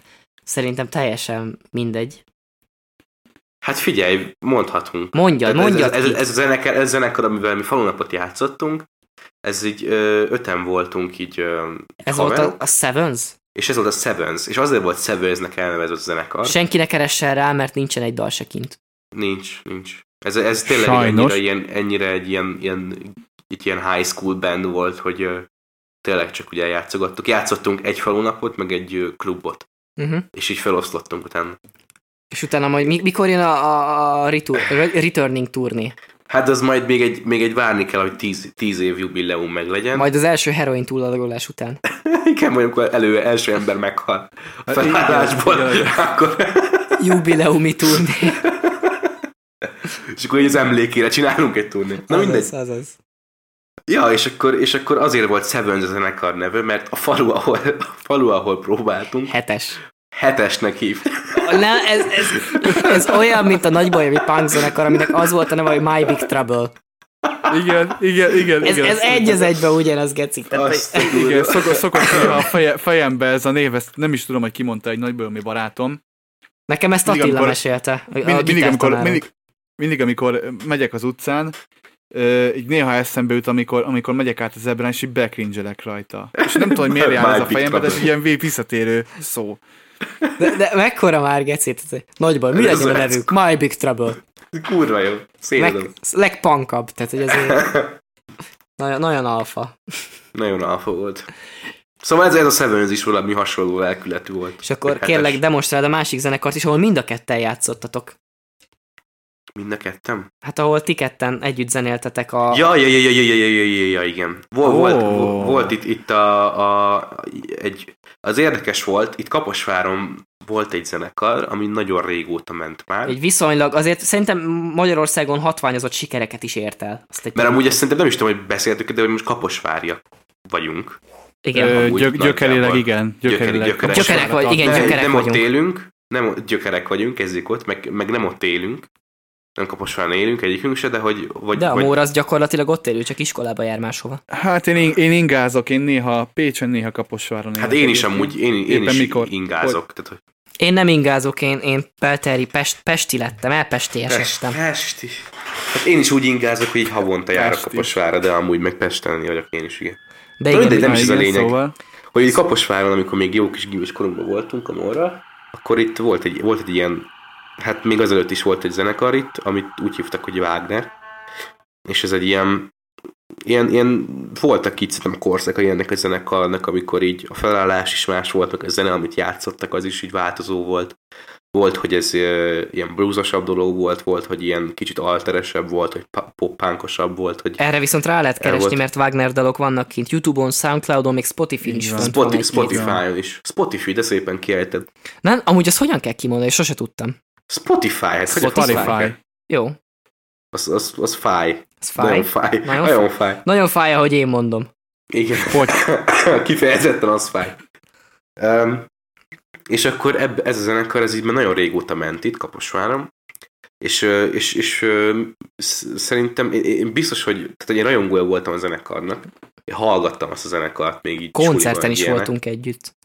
szerintem teljesen mindegy. Hát figyelj, mondhatunk. Mondjad, mondjad ez, ez, ez, ez, a zenekar, ez a zenekar, amivel mi falunapot játszottunk, ez így ö, öten voltunk így ö, Ez haver. volt a, a Sevens? És ez volt a Sevens, és azért volt Sevensnek elnevezett a zenekar. Senki ne keressen rá, mert nincsen egy dal se kint. Nincs, nincs. Ez, ez tényleg ennyire, ilyen, ennyire egy ilyen, ilyen, itt ilyen high school band volt, hogy tényleg csak ugye játszogattuk. Játszottunk egy falunapot, meg egy klubot. Uh-huh. És így feloszlottunk utána. És utána majd mikor jön a, a, a returning turné? Hát az majd még egy, még egy várni kell, hogy tíz, tíz év jubileum meg legyen. Majd az első heroin túladagolás után. *laughs* Igen, mondjuk elő, első ember meghal a hát felállásból, akkor... Jubileumi turné. És akkor az emlékére csinálunk egy turnét. Na mindegy. Az, az. Ja, és akkor, és akkor azért volt Seven a zenekar neve, mert a falu, ahol, a falu, ahol próbáltunk. Hetes. Hetesnek hív. Nem, ez, ez, ez olyan, mint a nagybolyami punk zenekar, aminek az volt a neve, hogy My Big Trouble. Igen, igen, igen. Ez, igen, ez egy az egyben ugyanaz, Geci. Azt, igen, szokott, szokott a feje, fejembe ez a név, ezt nem is tudom, hogy kimondta egy nagybolyami barátom. Nekem ezt Attila amikor, mesélte. Mindig, mindig, amikor, mindig, mindig, amikor megyek az utcán, így néha eszembe jut, amikor, amikor megyek át az ebrán, és így bekringelek rajta. És nem tudom, hogy miért *laughs* jár ez a fejembe, de ez ilyen visszatérő szó. De, de mekkora már gecét? Nagyban, mi Ez legyen a nevük? My Big Trouble. Kurva jó. Széledem. Leg, legpankabb, tehát hogy azért *laughs* nagyon, nagyon alfa. Nagyon alfa volt. Szóval ez, ez a Sevens is valami hasonló lelkületű volt. És akkor Hetes. kérlek demonstráld a másik zenekart is, ahol mind a ketten játszottatok. Mind a kettem? Hát ahol ti ketten együtt zenéltetek a... Ja, ja, ja, ja, ja, ja, ja, ja, ja, ja igen. Vol, Ó. volt, vo- volt itt, itt a, a, egy, az érdekes volt, itt Kaposváron volt egy zenekar, ami nagyon régóta ment már. Egy viszonylag, azért szerintem Magyarországon hatványozott sikereket is ért el. Azt egy Mert amúgy ezt szerintem nem is tudom, hogy beszéltük, de hogy most Kaposvárja vagyunk. Igen. Ö, gyök, gyökerileg igen. Gyökeri- Gyökerileg. gyökeres. Gyökerek vagy, igen, nem, gyökerek nem vagyunk. ott élünk, nem gyökerek vagyunk, kezdjük ott, meg, meg nem ott élünk, nem Kaposváron élünk egyikünk se, de hogy... Vagy, De a vagy, Móra az gyakorlatilag ott élő, csak iskolába jár máshova. Hát én, én ingázok, én néha Pécsen, néha Kaposváron Hát én is amúgy, én, én Éppen is mikor? ingázok. Tehát, hogy Én nem ingázok, én, én pelteri, pest, pesti lettem, elpesti Pest, esettem. Pesti. Hát én is úgy ingázok, hogy így havonta járok Pesti. Kaposvárra, de amúgy meg Pesten vagyok én is, igen. De Mindegy, igen, nem Na, is ez a lényeg. Szóval. Hogy itt Kaposváron, amikor még jó kis gimis korunkban voltunk a Morra, akkor itt volt egy, volt egy ilyen, hát még azelőtt is volt egy zenekar itt, amit úgy hívtak, hogy Wagner, és ez egy ilyen, ilyen, ilyen voltak itt szerintem korszakai ennek a zenekarnak, amikor így a felállás is más volt, meg a zene, amit játszottak, az is így változó volt. Volt, hogy ez ilyen bluesosabb dolog volt, volt, hogy ilyen kicsit alteresebb volt, hogy pop-punkosabb volt, hogy Erre viszont rá lehet keresni, volt. mert Wagner dalok vannak kint Youtube-on, Soundcloud-on, még Spotify-n is van. Spotify-on is. Spotify, de szépen kiejted. Nem, amúgy azt hogyan kell kimondani, sose tudtam. Spotify, hát hogy Spotify. Jó, Az, az, az fáj. ez fáj. Nagyon fáj. Nagyon Nagyon fáj. Nagyon fáj, ahogy én mondom. Igen. Hogy? *laughs* Kifejezetten az fáj. Um, és akkor ebb, ez a zenekar, ez így már nagyon régóta ment itt Kaposváron, és, és, és szerintem, én, én biztos, hogy, tehát hogy én rajongója voltam a zenekarnak, én hallgattam azt a zenekart még így Koncerten is ilyenek. voltunk együtt.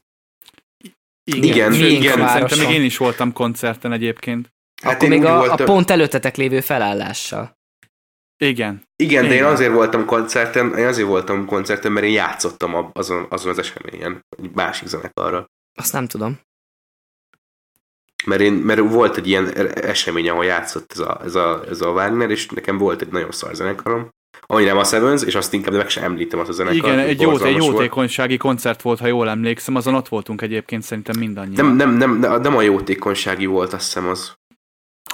Igen, igen, a. Szerintem még én is voltam koncerten egyébként. Hát Akkor még a, a voltam- pont előttetek lévő felállással. Igen. Igen, de én Igen. azért voltam koncerten, én azért voltam koncerten, mert én játszottam azon, azon az eseményen, egy másik zenekarral. Azt nem tudom. Mert, én, mert volt egy ilyen esemény, ahol játszott ez a, ez, a, ez a Wagner, és nekem volt egy nagyon szar zenekarom, ami nem a Sevens, és azt inkább meg sem említem azt a zenekart. Igen, egy, jó, egy borzalmas volt. jótékonysági koncert volt, ha jól emlékszem, azon ott voltunk egyébként szerintem mindannyian. Nem, nem, nem, nem, nem a jótékonysági volt, azt hiszem az.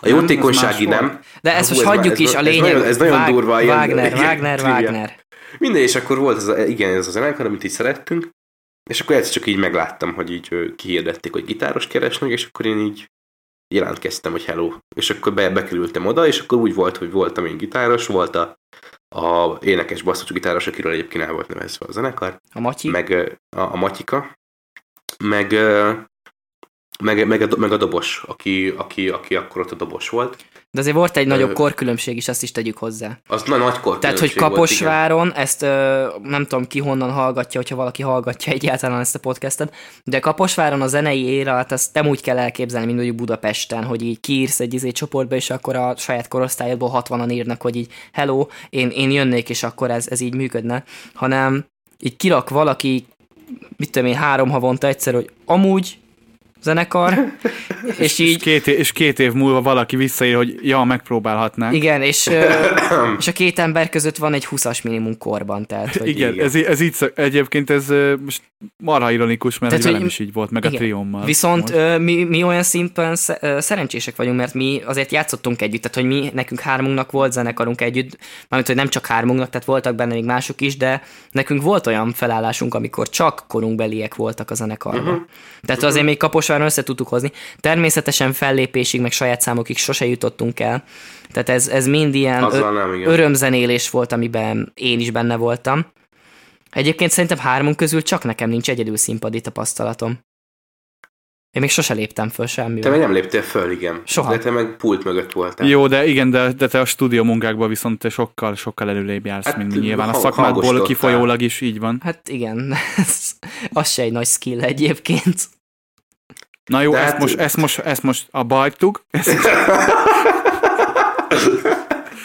A Nem, jótékonysági nem. volt. De ezt Hú, most ez hagyjuk is, ez a ez lényeg. nagyon- ez nagyon Wag- durva, ilyen- Wagner, ilyen Wagner, trivia. Wagner. Minden, és akkor volt ez a, igen, ez a zenekar, amit így szerettünk, és akkor egyszer csak így megláttam, hogy így kihirdették, hogy gitáros keresnek, és akkor én így jelentkeztem, hogy hello. És akkor be, bekerültem oda, és akkor úgy volt, hogy voltam én gitáros, volt a, a énekes basszusú gitáros, akiről egyébként el volt nevezve a zenekar, A Matyi. meg a, a Matyika, meg, meg, meg, a, meg a dobos, aki, aki, aki akkor ott a dobos volt. De azért volt egy nagyobb korkülönbség is, azt is tegyük hozzá. Az na, nagy kor Tehát, hogy különbség volt, igen. Kaposváron, ezt ö, nem tudom ki honnan hallgatja, hogyha valaki hallgatja egyáltalán ezt a podcastet, de Kaposváron a zenei élet, azt nem úgy kell elképzelni, mint mondjuk Budapesten, hogy így kiírsz egy izé csoportba, és akkor a saját korosztályodból 60-an írnak, hogy így hello, én, én jönnék, és akkor ez, ez így működne, hanem így kirak valaki, mit tudom én, három havonta egyszer, hogy amúgy zenekar, *laughs* és És így két, év, és két év múlva valaki visszaír, hogy ja, megpróbálhatnánk. igen, és, *laughs* és a két ember között van egy 20-as minimum korban, tehát hogy Igen, igen. Ez, ez így szok, egyébként ez most marha ironikus, mert Tehát, velem hogy- is így volt, meg igen. a triommal. Viszont ö, mi, mi olyan szinten szerencsések vagyunk, mert mi azért játszottunk együtt, tehát hogy mi, nekünk hármunknak volt zenekarunk együtt, mármint, hogy nem csak hármunknak, tehát voltak benne még mások is, de nekünk volt olyan felállásunk, amikor csak korunkbeliek voltak a zenekarban. Uh-huh. Tehát azért még Kaposváron össze tudtuk hozni. Természetesen fellépésig, meg saját számokig sose jutottunk el. Tehát ez, ez mind ilyen ö- nem, igen. örömzenélés volt, amiben én is benne voltam. Egyébként szerintem hármunk közül csak nekem nincs egyedül színpadi tapasztalatom. Én még sose léptem föl Te semmivel. meg nem léptél föl, igen. Soha. De te meg pult mögött voltál. Jó, de igen, de, de te a stúdió munkákban viszont te sokkal, sokkal előrébb jársz, Hát, mint mi nyilván. A szakmádból kifolyólag is így van. Hát igen, *laughs* ez, az se egy nagy skill egyébként. Na jó, De ezt, hát- most, ezt, most, ezt most abba hagytuk. Ezt,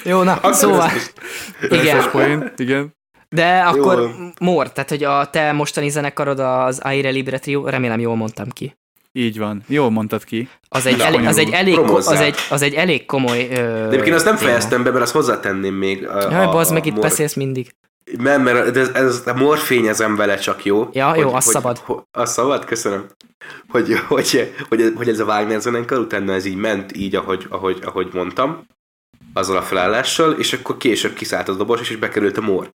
Jó, na, Akkor szóval, ez most- igen. Perces poén, igen. De akkor Jó. Mor, tehát hogy a te mostani zenekarod az Aire Libre Trio, remélem jól mondtam ki. Így van. Jól mondtad ki. Az egy, elég, az egy, elég, az egy, az egy elég komoly... Ö, De egyébként azt nem téma. fejeztem be, mert azt hozzátenném még. A, Jaj, a- bazd a meg, itt mor- beszélsz mindig. Nem, mert ez, ez a morfényezem vele csak jó. Ja, jó, az szabad. Hogy, az szabad, köszönöm. Hogy, hogy, hogy, hogy ez a Wagner zenekar, utána ez így ment így, ahogy, ahogy, ahogy mondtam, azzal a felállással, és akkor később kiszállt az dobos, és bekerült a mor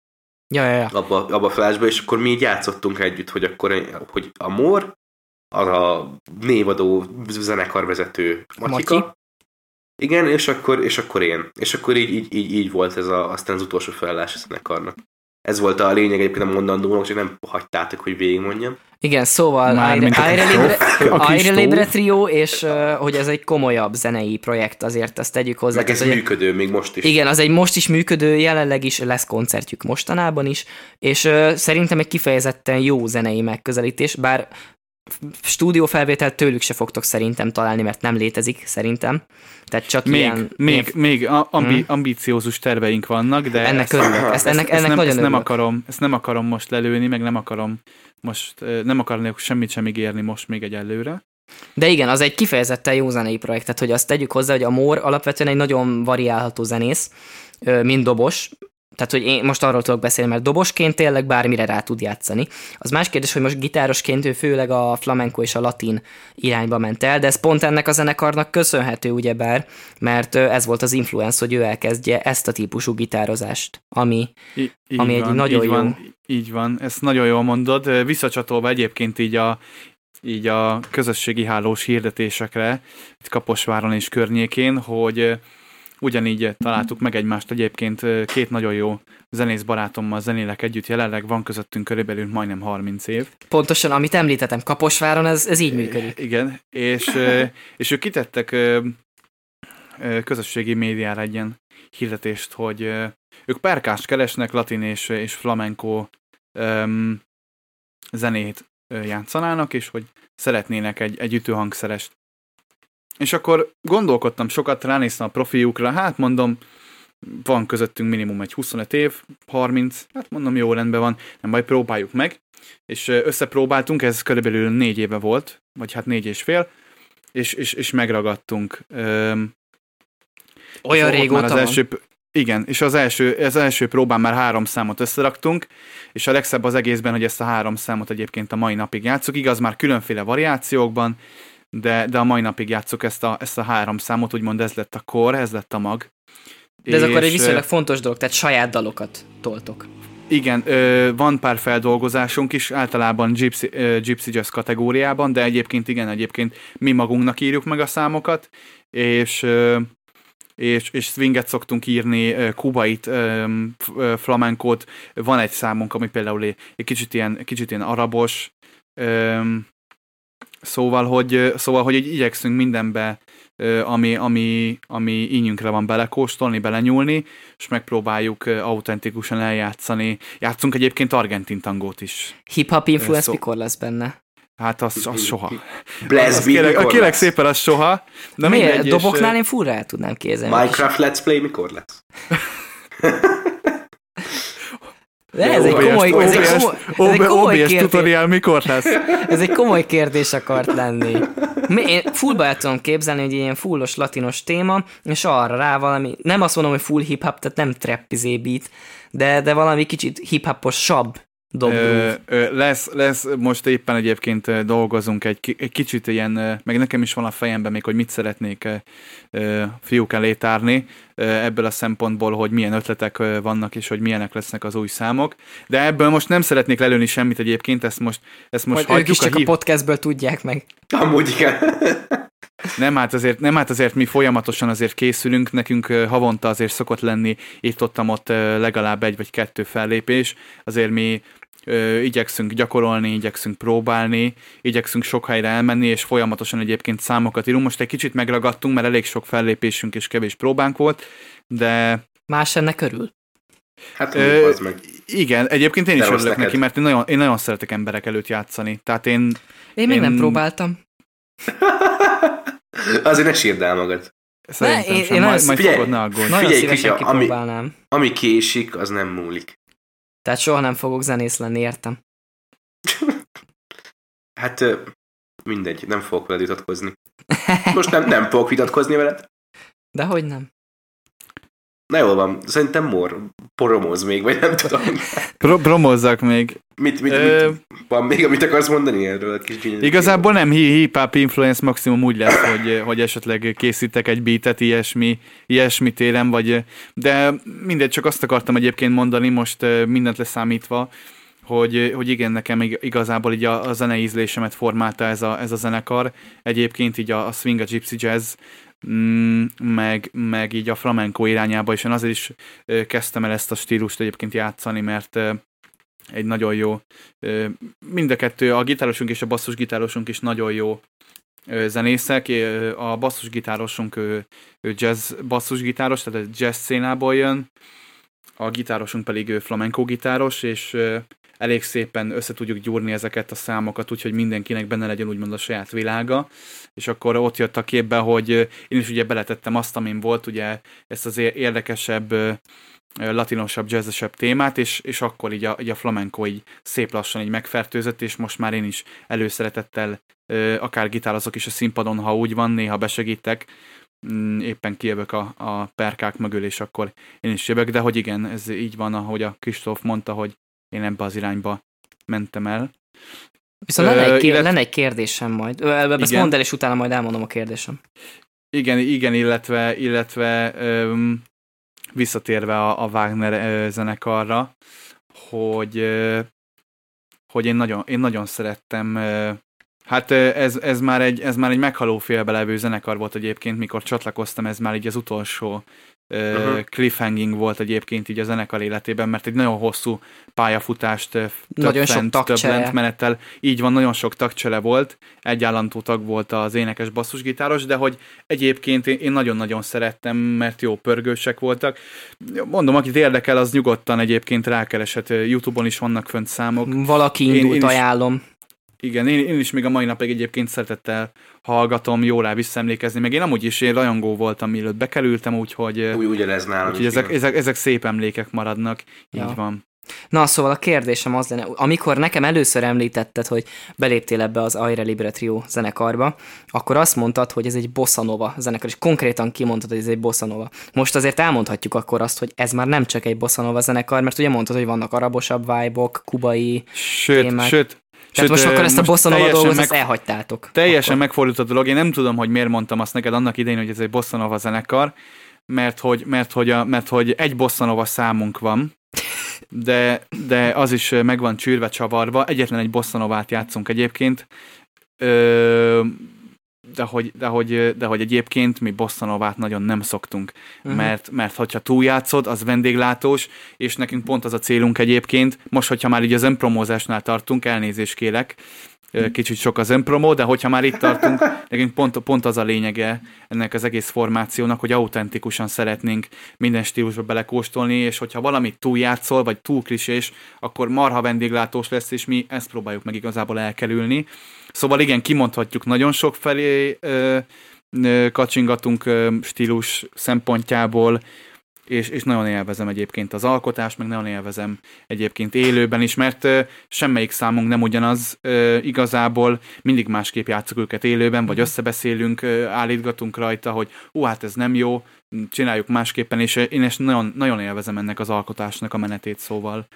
Ja, ja, ja. abba, abba a felásba, és akkor mi így játszottunk együtt, hogy akkor hogy a mor, az a névadó zenekarvezető Matyika, Matyi. igen, és akkor, és akkor én. És akkor így, így, így, így volt ez a, aztán az utolsó felállás a zenekarnak. Ez volt a lényeg egyébként a mondandónak, csak nem hagytátok, hogy végigmondjam. Igen, szóval Aire, Libre, Aire Trio, és uh, hogy ez egy komolyabb zenei projekt, azért ezt tegyük hozzá. Meg ez Tehát, hogy- működő még most is. Igen, az egy most is működő, jelenleg is lesz koncertjük mostanában is, és szerintem egy kifejezetten jó zenei megközelítés, bár stúdiófelvételt tőlük se fogtok szerintem találni, mert nem létezik szerintem. Tehát csak Még, ilyen... még, ilyen még ambi, Hmm. ambiciózus terveink vannak, de ennek ezt, örülök. Ezt, ennek, ezt, ennek nem, nagyon ezt nem örülök. akarom, ezt nem akarom most lelőni, meg nem akarom most, nem akarnék semmit sem ígérni most még egy előre. De igen, az egy kifejezetten jó zenei projekt, tehát hogy azt tegyük hozzá, hogy a Mór alapvetően egy nagyon variálható zenész, ö, mint dobos, tehát, hogy én most arról tudok beszélni, mert dobosként tényleg bármire rá tud játszani. Az más kérdés, hogy most gitárosként ő főleg a flamenco és a latin irányba ment el, de ez pont ennek a zenekarnak köszönhető, ugyebár, mert ez volt az influence, hogy ő elkezdje ezt a típusú gitározást, ami I- így Ami egy nagyon így jó. Van, így van, ezt nagyon jól mondod. Visszacsatolva egyébként így a, így a közösségi hálós hirdetésekre, itt Kaposváron és környékén, hogy ugyanígy találtuk meg egymást egyébként ö, két nagyon jó zenész barátommal zenélek együtt, jelenleg van közöttünk körülbelül majdnem 30 év. pontosan, amit említettem, Kaposváron, ez, ez így működik. Igen, és, *laughs* és ők kitettek közösségi médiára egy ilyen hirdetést, hogy ők perkást keresnek, latin és, és flamenco öm, zenét játszanának, és hogy szeretnének egy, egy ütőhangszerest. És akkor gondolkodtam sokat, ránéztem a profiukra, hát mondom, van közöttünk minimum egy 25 év, 30, hát mondom, jó rendben van, nem baj, próbáljuk meg. És összepróbáltunk, ez körülbelül négy éve volt, vagy hát négy és fél, és, és, és megragadtunk. Öm, Olyan már régóta az van. első, Igen, és az első, az első próbán már három számot összeraktunk, és a legszebb az egészben, hogy ezt a három számot egyébként a mai napig játszuk. Igaz, már különféle variációkban, de, de a mai napig játszuk ezt a, ezt a három számot, úgymond ez lett a kor, ez lett a mag. De ez akkor egy És, viszonylag fontos dolog, tehát saját dalokat toltok. Igen, ö, van pár feldolgozásunk is, általában Gypsy, ö, Gypsy Jazz kategóriában, de egyébként igen, egyébként mi magunknak írjuk meg a számokat, és ö, és, és swinget szoktunk írni, kubait, flamenkót, van egy számunk, ami például egy kicsit ilyen, kicsit ilyen arabos, szóval, hogy, szóval, hogy így igyekszünk mindenbe, ami, ami, ami ínyünkre van belekóstolni, belenyúlni, és megpróbáljuk autentikusan eljátszani. Játszunk egyébként argentin tangót is. Hip-hop influence szó- mikor lesz benne? Hát az, az soha. Beat kérek, mikor kérek lesz? szépen, az soha. De Miért? és, Doboknál ö, én furra el tudnám képzelni. Minecraft Let's Play mikor lesz? *laughs* De ez egy OBS komoly, ez egy komoly, ez egy komoly OBS kérdés. tutorial mikor lesz? Ez egy komoly kérdés akart lenni. Én fullba el tudom képzelni, hogy ilyen fullos latinos téma, és arra rá valami, nem azt mondom, hogy full hip-hop, tehát nem trap izé beat, de, de valami kicsit hip-hoposabb Ö, ö, lesz, lesz, most éppen egyébként dolgozunk egy, egy kicsit ilyen, meg nekem is van a fejemben még, hogy mit szeretnék ö, fiúk elé tárni, ö, ebből a szempontból, hogy milyen ötletek ö, vannak, és hogy milyenek lesznek az új számok. De ebből most nem szeretnék lelőni semmit egyébként, ezt most, ezt most Majd ők is hagyjuk csak a hív- podcastből tudják meg. Amúgy igen. Nem hát, azért, nem hát azért mi folyamatosan azért készülünk, nekünk havonta azért szokott lenni itt-ott ott ö, legalább egy vagy kettő fellépés, azért mi ö, igyekszünk gyakorolni, igyekszünk próbálni, igyekszünk sok helyre elmenni, és folyamatosan egyébként számokat írunk. Most egy kicsit megragadtunk, mert elég sok fellépésünk és kevés próbánk volt, de Más ennek örül. Hát Ö, az meg. igen, egyébként én De is örülök neked. neki, mert én nagyon, én nagyon szeretek emberek előtt játszani. Tehát én, Én még Én- nem próbáltam. *laughs* Azért ne sírd el magad. Szerintem én- sem. én majd, majd figyelj, fogod, ne aggódj. Nagyon Figyelj, szívesen Kiki, ami- kipróbálnám. Ami késik, az nem múlik. Tehát soha nem fogok zenész lenni, értem. *laughs* Hát mindegy, nem fogok veled vitatkozni. *laughs* Most nem, nem fogok vitatkozni veled. De hogy nem? Na jól van, szerintem mor, poromóz még, vagy nem tudom. Pro- promozzak még. Mit, mit, Ö, mit, van még, amit akarsz mondani erről? a Kis gyönyörű Igazából nem hip-hop influence maximum úgy lesz, hogy, hogy esetleg készítek egy beatet, ilyesmi, ilyesmi téren, vagy, de mindegy, csak azt akartam egyébként mondani, most mindent leszámítva, hogy, hogy igen, nekem ig- igazából így a, a zenei ízlésemet formálta ez a, ez a zenekar. Egyébként így a, a swing, a gypsy jazz, meg, meg így a flamenco irányába, és én azért is kezdtem el ezt a stílust egyébként játszani, mert egy nagyon jó, mind a kettő, a gitárosunk és a basszusgitárosunk is nagyon jó zenészek. A basszusgitárosunk ő, ő jazz basszusgitáros, tehát a jazz szénából jön, a gitárosunk pedig ő flamenco gitáros, és elég szépen össze tudjuk gyúrni ezeket a számokat, úgyhogy mindenkinek benne legyen úgymond a saját világa, és akkor ott jött a képbe, hogy én is ugye beletettem azt, amin volt, ugye ezt az érdekesebb, latinosabb, jazzesebb témát, és, és akkor így a, így a flamenco így szép lassan így megfertőzött, és most már én is előszeretettel akár gitározok is a színpadon, ha úgy van, néha besegítek, mm, éppen kijövök a, a perkák mögül, és akkor én is jövök, de hogy igen, ez így van, ahogy a Kristóf mondta, hogy én ebbe az irányba mentem el. Viszont lenne, egy, kér, illet- lenne egy kérdésem majd. Ö, Ezt mondd el, és utána majd elmondom a kérdésem. Igen, igen, illetve, illetve öm, visszatérve a, a Wagner ö, zenekarra, hogy, ö, hogy én nagyon, én nagyon szerettem, ö, hát ez, ez, már egy, ez már egy meghaló félbe levő zenekar volt egyébként, mikor csatlakoztam, ez már így az utolsó uh-huh. Cliffhanging volt egyébként így a zenekar életében, mert egy nagyon hosszú pályafutást, több Nagyon sok fent, több tagcsere. lentmenettel, így van, nagyon sok tagcsere volt, egy állandó tag volt az énekes basszusgitáros, de hogy egyébként én én nagyon-nagyon szerettem, mert jó pörgősek voltak. Mondom, akit érdekel, az nyugodtan egyébként rákeresett, Youtube-on is vannak fönt számok. Valaki Én- indult, én is- ajánlom. Igen, én, én is még a mai napig egyébként szeretettel hallgatom, jó rá visszaemlékezni, meg én amúgy is én rajongó voltam, mielőtt bekerültem, úgyhogy, Úgy, ugyanez nálam úgyhogy ezek, ezek, ezek szép emlékek maradnak, Ja. így van. Na, szóval a kérdésem az lenne, amikor nekem először említetted, hogy beléptél ebbe az Aire Libre Trio zenekarba, akkor azt mondtad, hogy ez egy bossa nova zenekar, és konkrétan kimondtad, hogy ez egy bossa nova. Most azért elmondhatjuk akkor azt, hogy ez már nem csak egy bossa nova zenekar, mert ugye mondtad, hogy vannak arabosabb vibe-ok, kubai, Sőt, Témák. sőt, tehát most akkor ezt a bossa nova teljesen dolgot meg- elhagytátok. Teljesen akkor. megfordult a dolog. Én nem tudom, hogy miért mondtam azt neked annak idején, hogy ez egy bosszanova zenekar, mert hogy, mert hogy, a, mert hogy egy bosszanova számunk van, de, de az is meg van csűrve, csavarva. Egyetlen egy bosszanovát játszunk egyébként. Ö, de hogy, de, hogy, de hogy egyébként mi bosszanovát nagyon nem szoktunk, uh-huh. mert, mert hogyha túljátszod, az vendéglátós, és nekünk pont az a célunk egyébként, most, hogyha már így az önpromózásnál tartunk, elnézést kérek, kicsit sok az önpromó, de hogyha már itt tartunk, *laughs* nekünk pont, pont az a lényege ennek az egész formációnak, hogy autentikusan szeretnénk minden stílusba belekóstolni, és hogyha valamit túljátszol, vagy túl klisés, akkor marha vendéglátós lesz, és mi ezt próbáljuk meg igazából elkerülni. Szóval igen, kimondhatjuk nagyon sok felé ö, ö, kacsingatunk ö, stílus szempontjából, és, és nagyon élvezem egyébként az alkotást, meg nagyon élvezem egyébként élőben is, mert semmelyik számunk nem ugyanaz igazából, mindig másképp játszuk őket élőben, vagy összebeszélünk, ö, állítgatunk rajta, hogy ú, hát ez nem jó, csináljuk másképpen, és én ezt nagyon, nagyon élvezem ennek az alkotásnak a menetét, szóval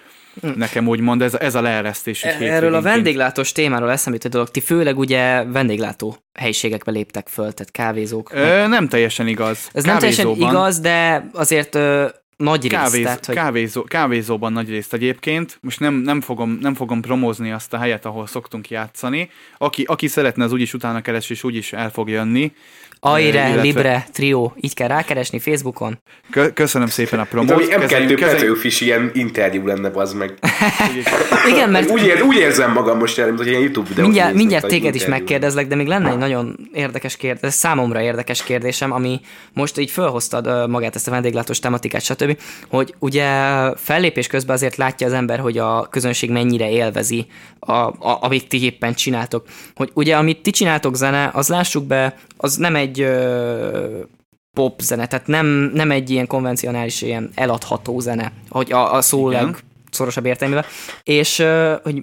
Mm. nekem úgymond ez, ez a leeresztés. így Erről a vendéglátós témáról eszembe jutott dolog, ti főleg ugye vendéglátó helyiségekbe léptek föl, tehát kávézók. Ö, nem teljesen igaz. Ez nem teljesen Kávézóban- igaz, de azért ö, nagy rész. Kávéz, tehát, hogy... kávézó, kávézóban nagy részt egyébként. Most nem, nem, fogom, nem fogom promózni azt a helyet, ahol szoktunk játszani. Aki, aki szeretne, az úgyis utána keres, és úgyis el fog jönni. Aire, illetve- Libre, Trio, így kell rákeresni Facebookon. Kö- köszönöm szépen a promót. ami M2 Kezeljük- kezeljük- Petőfis ilyen interjú lenne, az meg. *laughs* Igen, mert Úgy, ér, úgy érzem magam most erre, mint hogy ilyen YouTube videót mindjárt, néznék, mindjárt téged is interjú. megkérdezlek, de még lenne egy nagyon érdekes kérdés, számomra érdekes kérdésem, ami most így felhoztad ö, magát ezt a vendéglátós tematikát, stb., hogy ugye fellépés közben azért látja az ember, hogy a közönség mennyire élvezi, a, a, amit ti éppen csináltok. Hogy ugye, amit ti csináltok zene, az lássuk be, az nem egy ö, pop zene, tehát nem, nem egy ilyen konvencionális, ilyen eladható zene, hogy a, a szó Igen. leg szorosabb értelmével, és ö, hogy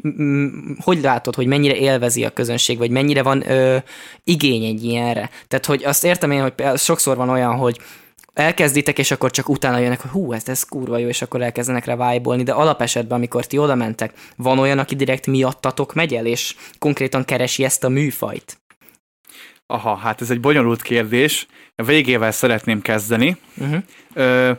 hogy látod, hogy mennyire élvezi a közönség, vagy mennyire van ö, igény egy ilyenre. Tehát, hogy azt értem én, hogy sokszor van olyan, hogy elkezditek, és akkor csak utána jönnek, hogy hú, ez, ez kurva jó, és akkor elkezdenek rá vibe de alapesetben, amikor ti oda mentek, van olyan, aki direkt miattatok megy el, és konkrétan keresi ezt a műfajt. Aha, hát ez egy bonyolult kérdés. A végével szeretném kezdeni. Uh-huh.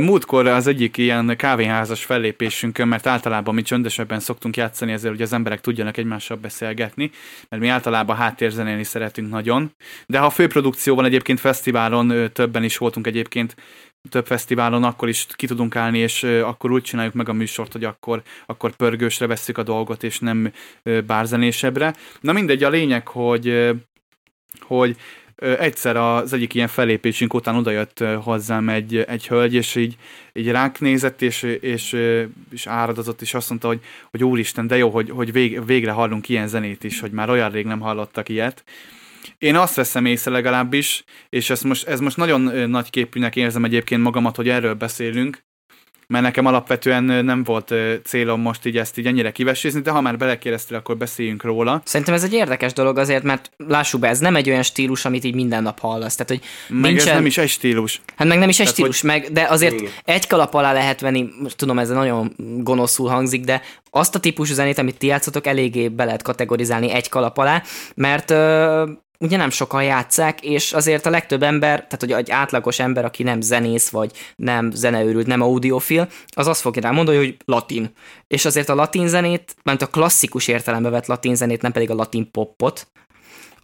Múltkor az egyik ilyen kávéházas fellépésünkön, mert általában mi csöndesebben szoktunk játszani, ezért hogy az emberek tudjanak egymással beszélgetni, mert mi általában háttérzenélni szeretünk nagyon. De ha főprodukció van egyébként fesztiválon, többen is voltunk egyébként, több fesztiválon, akkor is ki tudunk állni, és akkor úgy csináljuk meg a műsort, hogy akkor, akkor pörgősre vesszük a dolgot, és nem bárzenésebbre. Na mindegy, a lényeg, hogy hogy egyszer az egyik ilyen fellépésünk után odajött hozzám egy, egy hölgy, és így, így ránk nézett, és, és, és áradozott, és azt mondta, hogy, hogy úristen, de jó, hogy, hogy vég, végre hallunk ilyen zenét is, hogy már olyan rég nem hallottak ilyet. Én azt veszem észre legalábbis, és ez most, ez most nagyon nagy képűnek érzem egyébként magamat, hogy erről beszélünk, mert nekem alapvetően nem volt célom most így ezt így ennyire kivesézni, de ha már belekérdeztél, akkor beszéljünk róla. Szerintem ez egy érdekes dolog azért, mert lássuk be, ez nem egy olyan stílus, amit így minden nap hallasz. Tehát, hogy Meg nincsen... ez nem is egy stílus. Hát meg nem is egy Tehát, stílus, meg, de azért Igen. egy kalap alá lehet venni, most tudom, ez nagyon gonoszul hangzik, de azt a típusú zenét, amit ti játszotok, eléggé be lehet kategorizálni egy kalap alá, mert ugye nem sokan játszák, és azért a legtöbb ember, tehát hogy egy átlagos ember, aki nem zenész, vagy nem zeneőrült, nem audiofil, az azt fogja rá mondani, hogy latin. És azért a latin zenét, mert a klasszikus értelembe vett latin zenét, nem pedig a latin popot,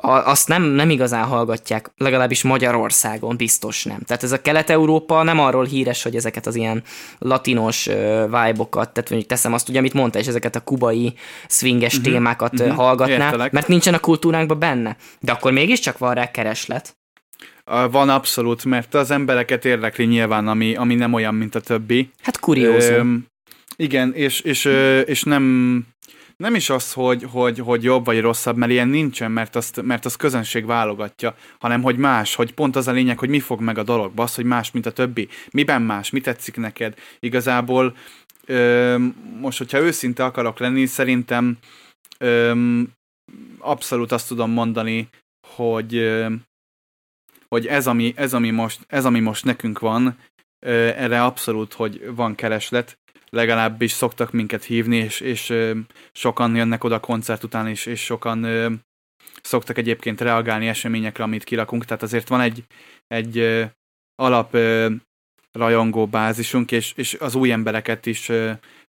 a, azt nem, nem igazán hallgatják, legalábbis Magyarországon biztos nem. Tehát ez a Kelet-Európa nem arról híres, hogy ezeket az ilyen latinos vibe-okat, tehát mondjuk teszem azt ugye, amit mondta, és ezeket a kubai swinges uh-huh, témákat uh-huh, hallgatná, értelek. mert nincsen a kultúránkban benne. De akkor mégiscsak van rá kereslet. Van abszolút, mert az embereket érdekli nyilván, ami, ami nem olyan, mint a többi. Hát kuriózum. Öm, igen, és, és, és nem, nem is az, hogy, hogy, hogy jobb vagy rosszabb, mert ilyen nincsen, mert azt, mert az közönség válogatja, hanem hogy más, hogy pont az a lényeg, hogy mi fog meg a dologba, az, hogy más, mint a többi. Miben más, mi tetszik neked? Igazából öm, most, hogyha őszinte akarok lenni, szerintem öm, abszolút azt tudom mondani, hogy, öm, hogy ez, ami, ez, ami most, ez, ami most nekünk van, ö, erre abszolút, hogy van kereslet, legalábbis szoktak minket hívni, és, és sokan jönnek oda koncert után, és, és sokan szoktak egyébként reagálni eseményekre, amit kirakunk, tehát azért van egy, egy alap rajongó bázisunk, és, és az új embereket is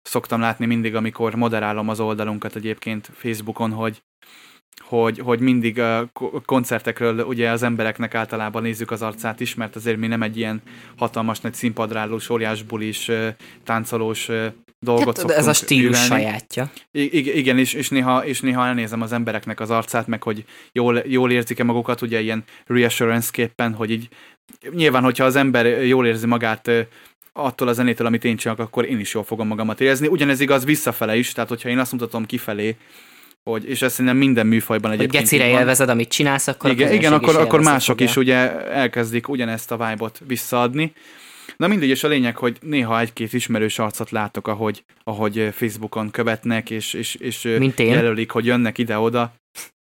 szoktam látni mindig, amikor moderálom az oldalunkat egyébként Facebookon, hogy hogy, hogy mindig a ko- koncertekről ugye az embereknek általában nézzük az arcát is, mert azért mi nem egy ilyen hatalmas nagy színpadrálós, óriás bulis, táncolós dolgot Hát, ez a stílus művelni. sajátja. I- ig- igen, és, és, néha, és néha elnézem az embereknek az arcát, meg hogy jól, jól érzik-e magukat, ugye ilyen reassurance-képpen, hogy így nyilván, hogyha az ember jól érzi magát attól a zenétől, amit én csinálok, akkor én is jól fogom magamat érezni. Ugyanez igaz visszafele is, tehát hogyha én azt mutatom kifelé, hogy, és ezt szerintem minden műfajban Hogy egyébként gecire így van. élvezed, amit csinálsz, akkor igen, igen, akkor, akkor mások fogja. is ugye elkezdik ugyanezt a vibe-ot visszaadni. Na mindegy, és a lényeg, hogy néha egy-két ismerős arcot látok, ahogy, ahogy Facebookon követnek, és, és, és jelölik, hogy jönnek ide-oda.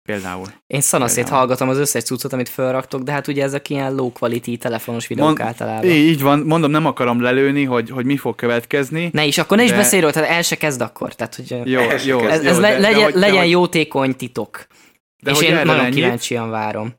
Például. Én szanaszét Például. hallgatom az összes cuccot, amit felraktok, de hát ugye ezek ilyen low quality telefonos videók Mond- általában. Így van, mondom, nem akarom lelőni, hogy, hogy mi fog következni. Ne is, akkor ne is De- beszélj róla, tehát el se kezd akkor. Tehát, hogy Jó, Ez jó. ez, jó, ez le, de- de legyen, hogy- de legyen hogy- jótékony titok. de és hogy én nagyon ennyit? kíváncsian várom.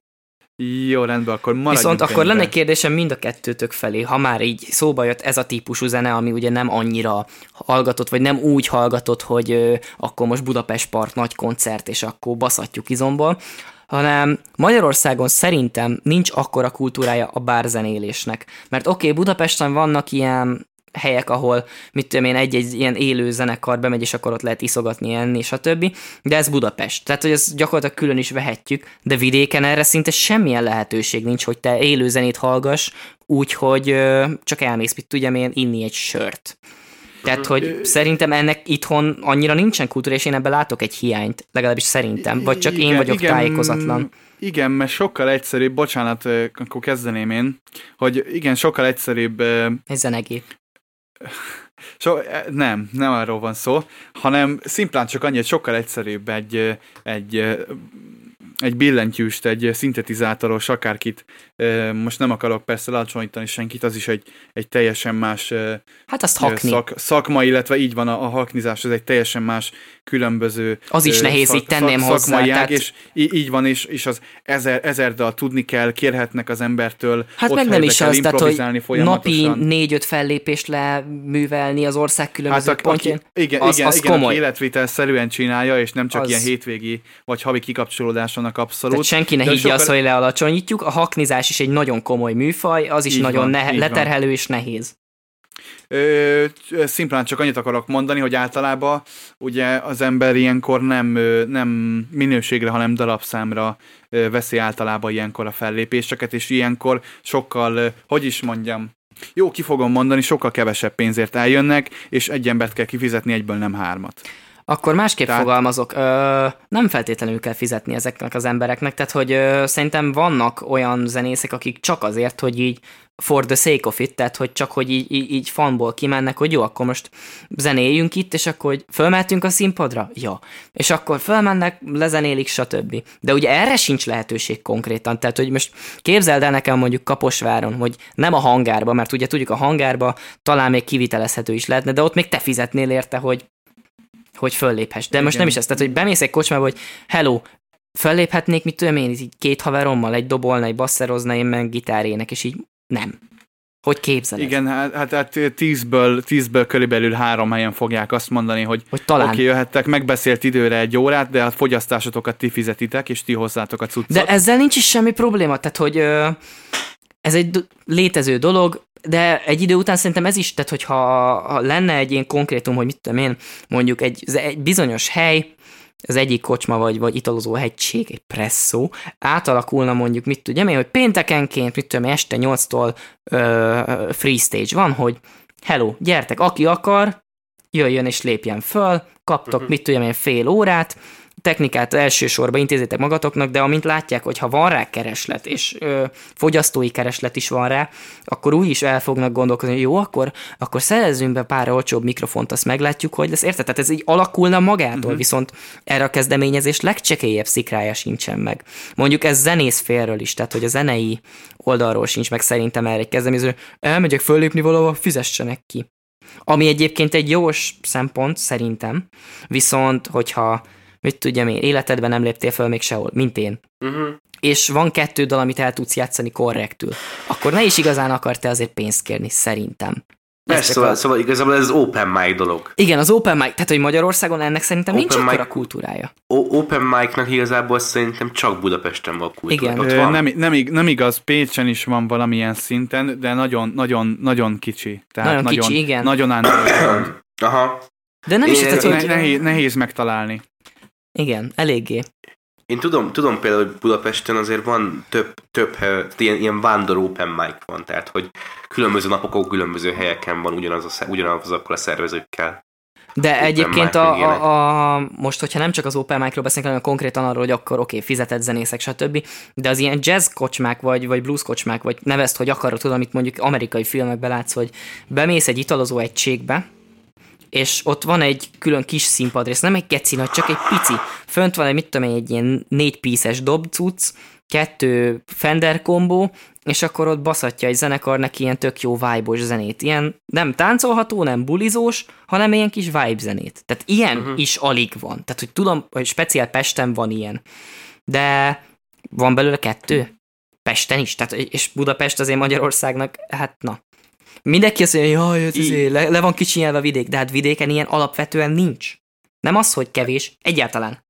Jó, rendben, akkor maradjunk Viszont akkor lenne kérdésem mind a kettőtök felé, ha már így szóba jött ez a típusú zene, ami ugye nem annyira hallgatott, vagy nem úgy hallgatott, hogy ö, akkor most Budapest Park nagy koncert, és akkor baszatjuk izomból, hanem Magyarországon szerintem nincs akkora kultúrája a bárzenélésnek. Mert oké, okay, Budapesten vannak ilyen helyek, ahol, mit tudom én, egy-egy ilyen élő zenekar bemegy, és akkor ott lehet iszogatni, enni, stb. De ez Budapest. Tehát, hogy ezt gyakorlatilag külön is vehetjük, de vidéken erre szinte semmilyen lehetőség nincs, hogy te élő zenét hallgass, úgy, hogy ö, csak elmész, mit tudjam én, inni egy sört. Tehát, hogy szerintem ennek itthon annyira nincsen kultúra, és én ebben látok egy hiányt, legalábbis szerintem, vagy csak én vagyok igen, tájékozatlan. Igen, mert sokkal egyszerűbb, bocsánat, akkor kezdeném én, hogy igen, sokkal egyszerűbb... Ez zenegép. *laughs* So, nem, nem arról van szó, hanem szimplán csak annyi, hogy sokkal egyszerűbb egy, egy egy billentyűst, egy szintetizátoros, akárkit, most nem akarok persze alacsonyítani senkit, az is egy, egy teljesen más hát azt hakni. Szak, szakma, illetve így van a, a haknizás, ez egy teljesen más különböző Az is nehéz, szak, így tenném szak, hozzá. Ág, tehát... és így van, és, és az ezer, ezer dal tudni kell, kérhetnek az embertől, Hát meg nem is az, tehát, hogy napi négy-öt fellépést leművelni az ország különböző hát, pontján, aki, igen, az, igen, az igen, komoly. életvitel szerűen csinálja, és nem csak az... ilyen hétvégi vagy havi kikapcsolódáson vannak abszolút. Tehát senki ne higgye azt, hogy lealacsonyítjuk. A haknizás is egy nagyon komoly műfaj, az is így nagyon van, nehe- leterhelő van. és nehéz. Ö, szimplán csak annyit akarok mondani, hogy általában ugye az ember ilyenkor nem, nem minőségre, hanem darabszámra veszi általában ilyenkor a fellépéseket, és ilyenkor sokkal, hogy is mondjam, jó, ki fogom mondani, sokkal kevesebb pénzért eljönnek, és egy embert kell kifizetni, egyből nem hármat. Akkor másképp tehát... fogalmazok, ö, nem feltétlenül kell fizetni ezeknek az embereknek, tehát hogy ö, szerintem vannak olyan zenészek, akik csak azért, hogy így for the sake of it, tehát hogy csak hogy így, így, így fanból kimennek, hogy jó, akkor most zenéljünk itt, és akkor hogy fölmeltünk a színpadra? Ja. És akkor fölmennek, lezenélik, stb. De ugye erre sincs lehetőség konkrétan, tehát hogy most képzeld el nekem mondjuk Kaposváron, hogy nem a hangárba, mert ugye tudjuk a hangárba talán még kivitelezhető is lehetne, de ott még te fizetnél érte, hogy hogy fölléphess. De Igen. most nem is ez, tehát hogy bemész egy kocsmába, hogy hello, fölléphetnék, mit tudom én, így két haverommal, egy dobolna, egy basszerozna, én meg gitárének, és így nem. Hogy képzeled? Igen, hát, hát, hát tízből, tízből körülbelül három helyen fogják azt mondani, hogy, hogy talán. oké, jöhettek, megbeszélt időre egy órát, de a fogyasztásotokat ti fizetitek, és ti hozzátok a cuccot. De ezzel nincs is semmi probléma, tehát hogy ö, ez egy létező dolog, de egy idő után szerintem ez is, tehát hogyha ha lenne egy ilyen konkrétum, hogy mit tudom én, mondjuk egy, egy bizonyos hely, az egyik kocsma vagy, vagy italozó hegység, egy presszó, átalakulna mondjuk, mit tudjam én, hogy péntekenként, mit tudom, este 8-tól ö, free stage van, hogy hello, gyertek, aki akar, jöjjön és lépjen föl, kaptok, uh-huh. mit tudjam én, fél órát, technikát elsősorban intézitek magatoknak, de amint látják, hogy ha van rá kereslet, és ö, fogyasztói kereslet is van rá, akkor úgy is el fognak gondolkozni, hogy jó, akkor, akkor szerezzünk be pár olcsóbb mikrofont, azt meglátjuk, hogy lesz. Érted? Tehát ez így alakulna magától, uh-huh. viszont erre a kezdeményezés legcsekélyebb szikrája sincsen meg. Mondjuk ez zenész félről is, tehát hogy a zenei oldalról sincs meg szerintem erre egy kezdeményező, elmegyek föllépni valahol, fizessenek ki. Ami egyébként egy jó szempont, szerintem, viszont hogyha mit tudjam én, életedben nem léptél föl még sehol, mint én. Uh-huh. És van kettő dal, amit el tudsz játszani korrektül. Akkor ne is igazán akart-e azért pénzt kérni, szerintem. Persze, szóval, a... szóval igazából ez az open mic dolog. Igen, az open mic, tehát hogy Magyarországon ennek szerintem open nincs a kultúrája. O- open mic-nak igazából szerintem csak Budapesten van kultúra. Igen. Ott van. Nem, nem, nem igaz, Pécsen is van valamilyen szinten, de nagyon, nagyon, nagyon kicsi. Tehát nagyon, nagyon kicsi, igen. Nagyon Aha. De nem Én is, tehát, hogy... Nehéz, nehéz megtalálni. Igen, eléggé. Én tudom, tudom például, hogy Budapesten azért van több, több ilyen, ilyen vándor open mic van, tehát hogy különböző napokon, különböző helyeken van ugyanaz, a, ugyanaz akkor a szervezőkkel. De open egyébként a, a, a, most, hogyha nem csak az open mic-ról beszélünk, hanem konkrétan arról, hogy akkor oké, okay, fizetett zenészek, stb. De az ilyen jazz kocsmák, vagy, vagy blues kocsmák, vagy nevezd, hogy akarod, tudom, amit mondjuk amerikai filmekben látsz, hogy bemész egy italozó egységbe, és ott van egy külön kis színpadrész, nem egy keci nagy, csak egy pici. Fönt van egy, mit tudom egy ilyen négy píszes dobcuc, kettő Fender kombó, és akkor ott baszatja egy zenekar neki ilyen tök jó vibe zenét. Ilyen nem táncolható, nem bulizós, hanem ilyen kis vibe zenét. Tehát ilyen uh-huh. is alig van. Tehát, hogy tudom, hogy speciál Pesten van ilyen. De van belőle kettő? Pesten is? Tehát, és Budapest azért Magyarországnak, hát na, Mindenki azt mondja, hogy jaj, ez izé, le, le van kicsinyelve a vidék, de hát vidéken ilyen alapvetően nincs. Nem az, hogy kevés, egyáltalán.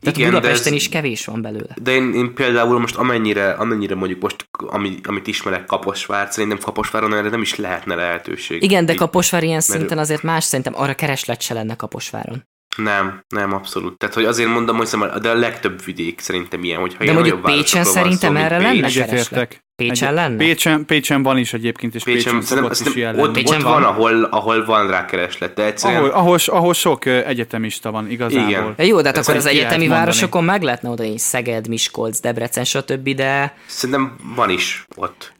Tehát Igen, Budapesten ez, is kevés van belőle. De én, én például most amennyire, amennyire mondjuk most, ami, amit ismerek Kaposvár, szerintem Kaposváron erre nem is lehetne lehetőség. Igen, de Kaposvár ilyen mert... szinten azért más, szerintem arra kereslet se lenne Kaposváron. Nem, nem, abszolút. Tehát, hogy azért mondom, hogy szóval, de a legtöbb vidék szerintem ilyen, hogyha De ilyen mondjuk nagyobb Pécsen szerintem szó, erre mint lenne. Egyetértek. Pécsen Egy- lenne? Pécsen, Pécsen van is egyébként, és Pécsen, Pécsen, szokott is ilyen ott. Pécsen ott van, van? ahol, ahol van rá kereslet, de egyszerűen... Ahol, ahol, ahol sok egyetemista van igazából. Igen. Ja, jó, de hát akkor az egyetemi városokon meg lehetne oda így Szeged, Miskolc, Debrecen, stb., de Szerintem van is ott.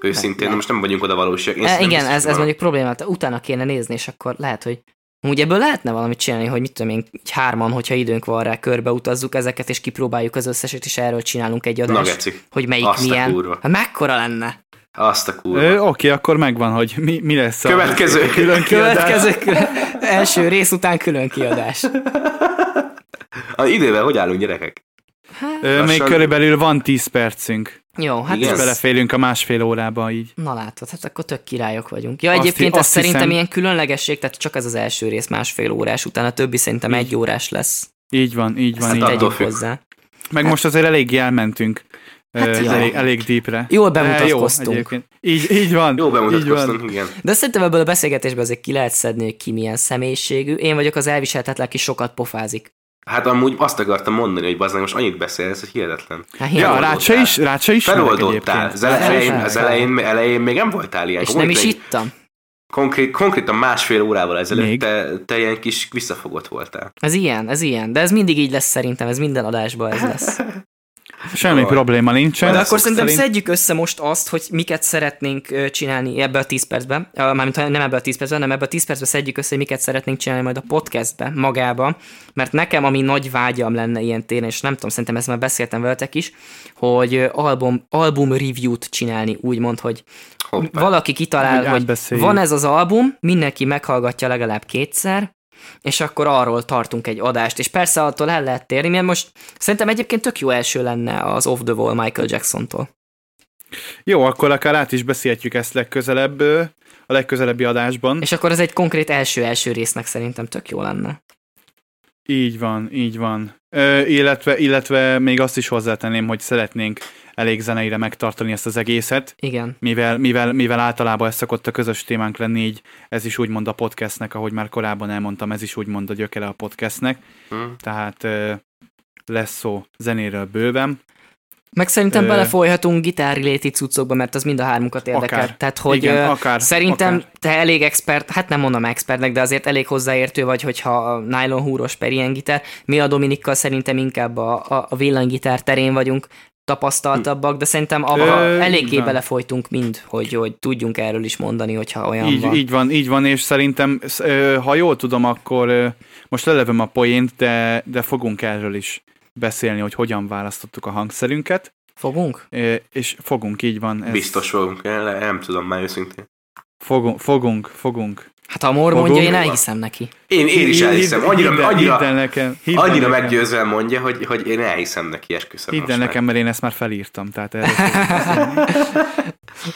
Őszintén, ne. most nem vagyunk oda valóság. E, igen, ez, ez mondjuk problémát. Utána kéne nézni, és akkor lehet, hogy Úgy ebből lehetne valamit csinálni, hogy mit tudom én, így hárman, hogyha időnk van rá, körbeutazzuk ezeket, és kipróbáljuk az összeset, és erről csinálunk egy Na, adást, hogy melyik Azt a milyen. kurva. Hát mekkora lenne? Azt a kurva. Ö, Oké, akkor megvan, hogy mi, mi lesz a Következő. külön kiadás. Következő kö- első rész után külön kiadás. A idővel hogy állunk, gyerekek? Ö, Még körülbelül van 10 percünk, Jó, hát Igen. ez... beleférünk a másfél órába így. Na látod, hát akkor tök királyok vagyunk. Ja, Azt egyébként hi- ez azt szerintem hiszem- ilyen különlegesség, tehát csak ez az első rész másfél órás, utána a többi szerintem Így. egy órás lesz. Így van, így van. Ezt Így tegyük hozzá. Meg most azért eléggé elmentünk. Hát Hát jó. elég, elég deepre. Jól bemutatkoztunk. Jó, így, így van. Jó így van. bemutatkoztunk, igen. De szerintem ebből a beszélgetésből azért ki lehet szedni, hogy ki milyen személyiségű. Én vagyok az elviselhetetlen, aki sokat pofázik. Hát amúgy azt akartam mondani, hogy bazdmeg most annyit beszélsz, hogy hihetetlen. Hát Ja, se is, rád se is Feloldódtál. Az elején, az elején, elején még nem voltál ilyen. És nem is Konkrét- ittam. Konkrét, konkrétan másfél órával ezelőtt Még? te, te ilyen kis visszafogott voltál. Ez ilyen, ez ilyen. De ez mindig így lesz szerintem, ez minden adásban ez lesz. *laughs* Semmi Jaj. probléma nincsen. De akkor szerintem szerint- szedjük össze most azt, hogy miket szeretnénk csinálni ebbe a 10 percben. Mármint nem ebbe a 10 percben, hanem ebbe a 10 percben szedjük össze, hogy miket szeretnénk csinálni majd a podcastbe, magába. Mert nekem, ami nagy vágyam lenne ilyen téren, és nem tudom, szerintem ezt már beszéltem veletek is, hogy album, album review-t csinálni, úgymond, hogy Hoppá. valaki kitalál, Hogy hogy van ez az album, mindenki meghallgatja legalább kétszer, és akkor arról tartunk egy adást, és persze attól el lehet térni, mert most szerintem egyébként tök jó első lenne az Off the Wall Michael Jackson-tól. Jó, akkor akár át is beszélhetjük ezt legközelebb, a legközelebbi adásban. És akkor ez egy konkrét első-első résznek szerintem tök jó lenne. Így van, így van. Ö, illetve, illetve még azt is hozzátenném, hogy szeretnénk elég zeneire megtartani ezt az egészet, Igen. mivel, mivel, mivel általában ez szokott a közös témánk lenni, így ez is úgymond a podcastnek, ahogy már korábban elmondtam, ez is úgymond a gyökere a podcastnek, Hm. tehát lesz szó zenéről bőven. Meg szerintem Ö- belefolyhatunk gitár-related cuccokba, mert az mind a hármunkat érdekel. Akár. Tehát, hogy Igen, akár, szerintem akár. te elég expert, hát nem mondom expertnek, de azért elég hozzáértő vagy, hogyha a nylon húros per ilyen gitár. Mi a Dominikkal szerintem inkább a, a, a villanygitár terén vagyunk tapasztaltabbak, de szerintem abba Ö, eléggé igen. belefolytunk mind, hogy, hogy tudjunk erről is mondani, hogyha olyan Így, van. így van, így van, és szerintem, ha jól tudom, akkor most lelevem a poént, de, de fogunk erről is beszélni, hogy hogyan választottuk a hangszerünket, Fogunk? És fogunk, így van. Ez Biztos fogunk, nem tudom már őszintén. Fogunk, fogunk, fogunk. Hát ha a Mor mondja, én elhiszem neki. Én, én is elhiszem, annyira, hidd annyira, hidd nekem, hidd annyira nekem. meggyőzően mondja, hogy, hogy én elhiszem neki, esküszöm. Hidd el már. nekem, mert én ezt már felírtam, tehát. *laughs*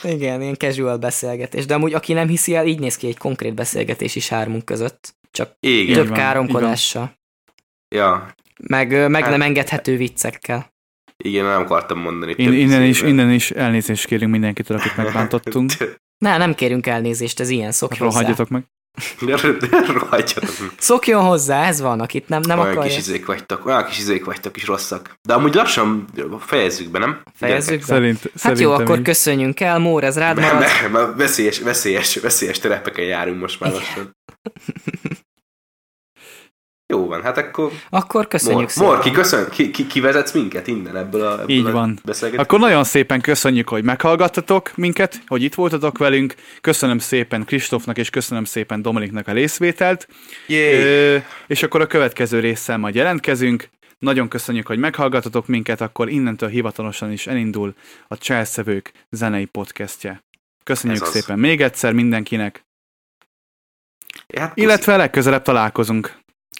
Igen, ilyen casual beszélgetés. De amúgy, aki nem hiszi el, így néz ki egy konkrét beszélgetés is hármunk között. Csak Igen, több van, káromkodással. ja, Meg, meg Hát- nem engedhető viccekkel. igen, nem akartam mondani. Több innen, is, innen is elnézést kérünk mindenkitől, akit megbántottunk. *laughs* Ne, nem kérünk elnézést, ez ilyen, szokj hozzá. Rohadjatok meg. *laughs* De, de rohadjatok. Szokjon hozzá, ez van, akit nem, nem olyan akarja. kis izék vagytok, olyan kis izék vagytok is rosszak. De amúgy lassan fejezzük be, nem? Fejezzük be? Szerint, Hát szerintem jó, akkor így. köszönjünk el, Mór, ez rád marad. Me- me- veszélyes, veszélyes, veszélyes terepeken járunk most már lassan. *laughs* Jó van, hát akkor Akkor köszönjük Mor, szépen. Morki, köszön, ki, ki, kivezetsz minket innen ebből a, ebből Így a van. Akkor nagyon szépen köszönjük, hogy meghallgattatok minket, hogy itt voltatok velünk. Köszönöm szépen Kristófnak és köszönöm szépen Dominiknak a részvételt. Ö, és akkor a következő résszel majd jelentkezünk. Nagyon köszönjük, hogy meghallgatatok minket, akkor innentől hivatalosan is elindul a Cselszevők zenei podcastje. Köszönjük Ez az. szépen még egyszer mindenkinek, Hát, illetve legközelebb találkozunk.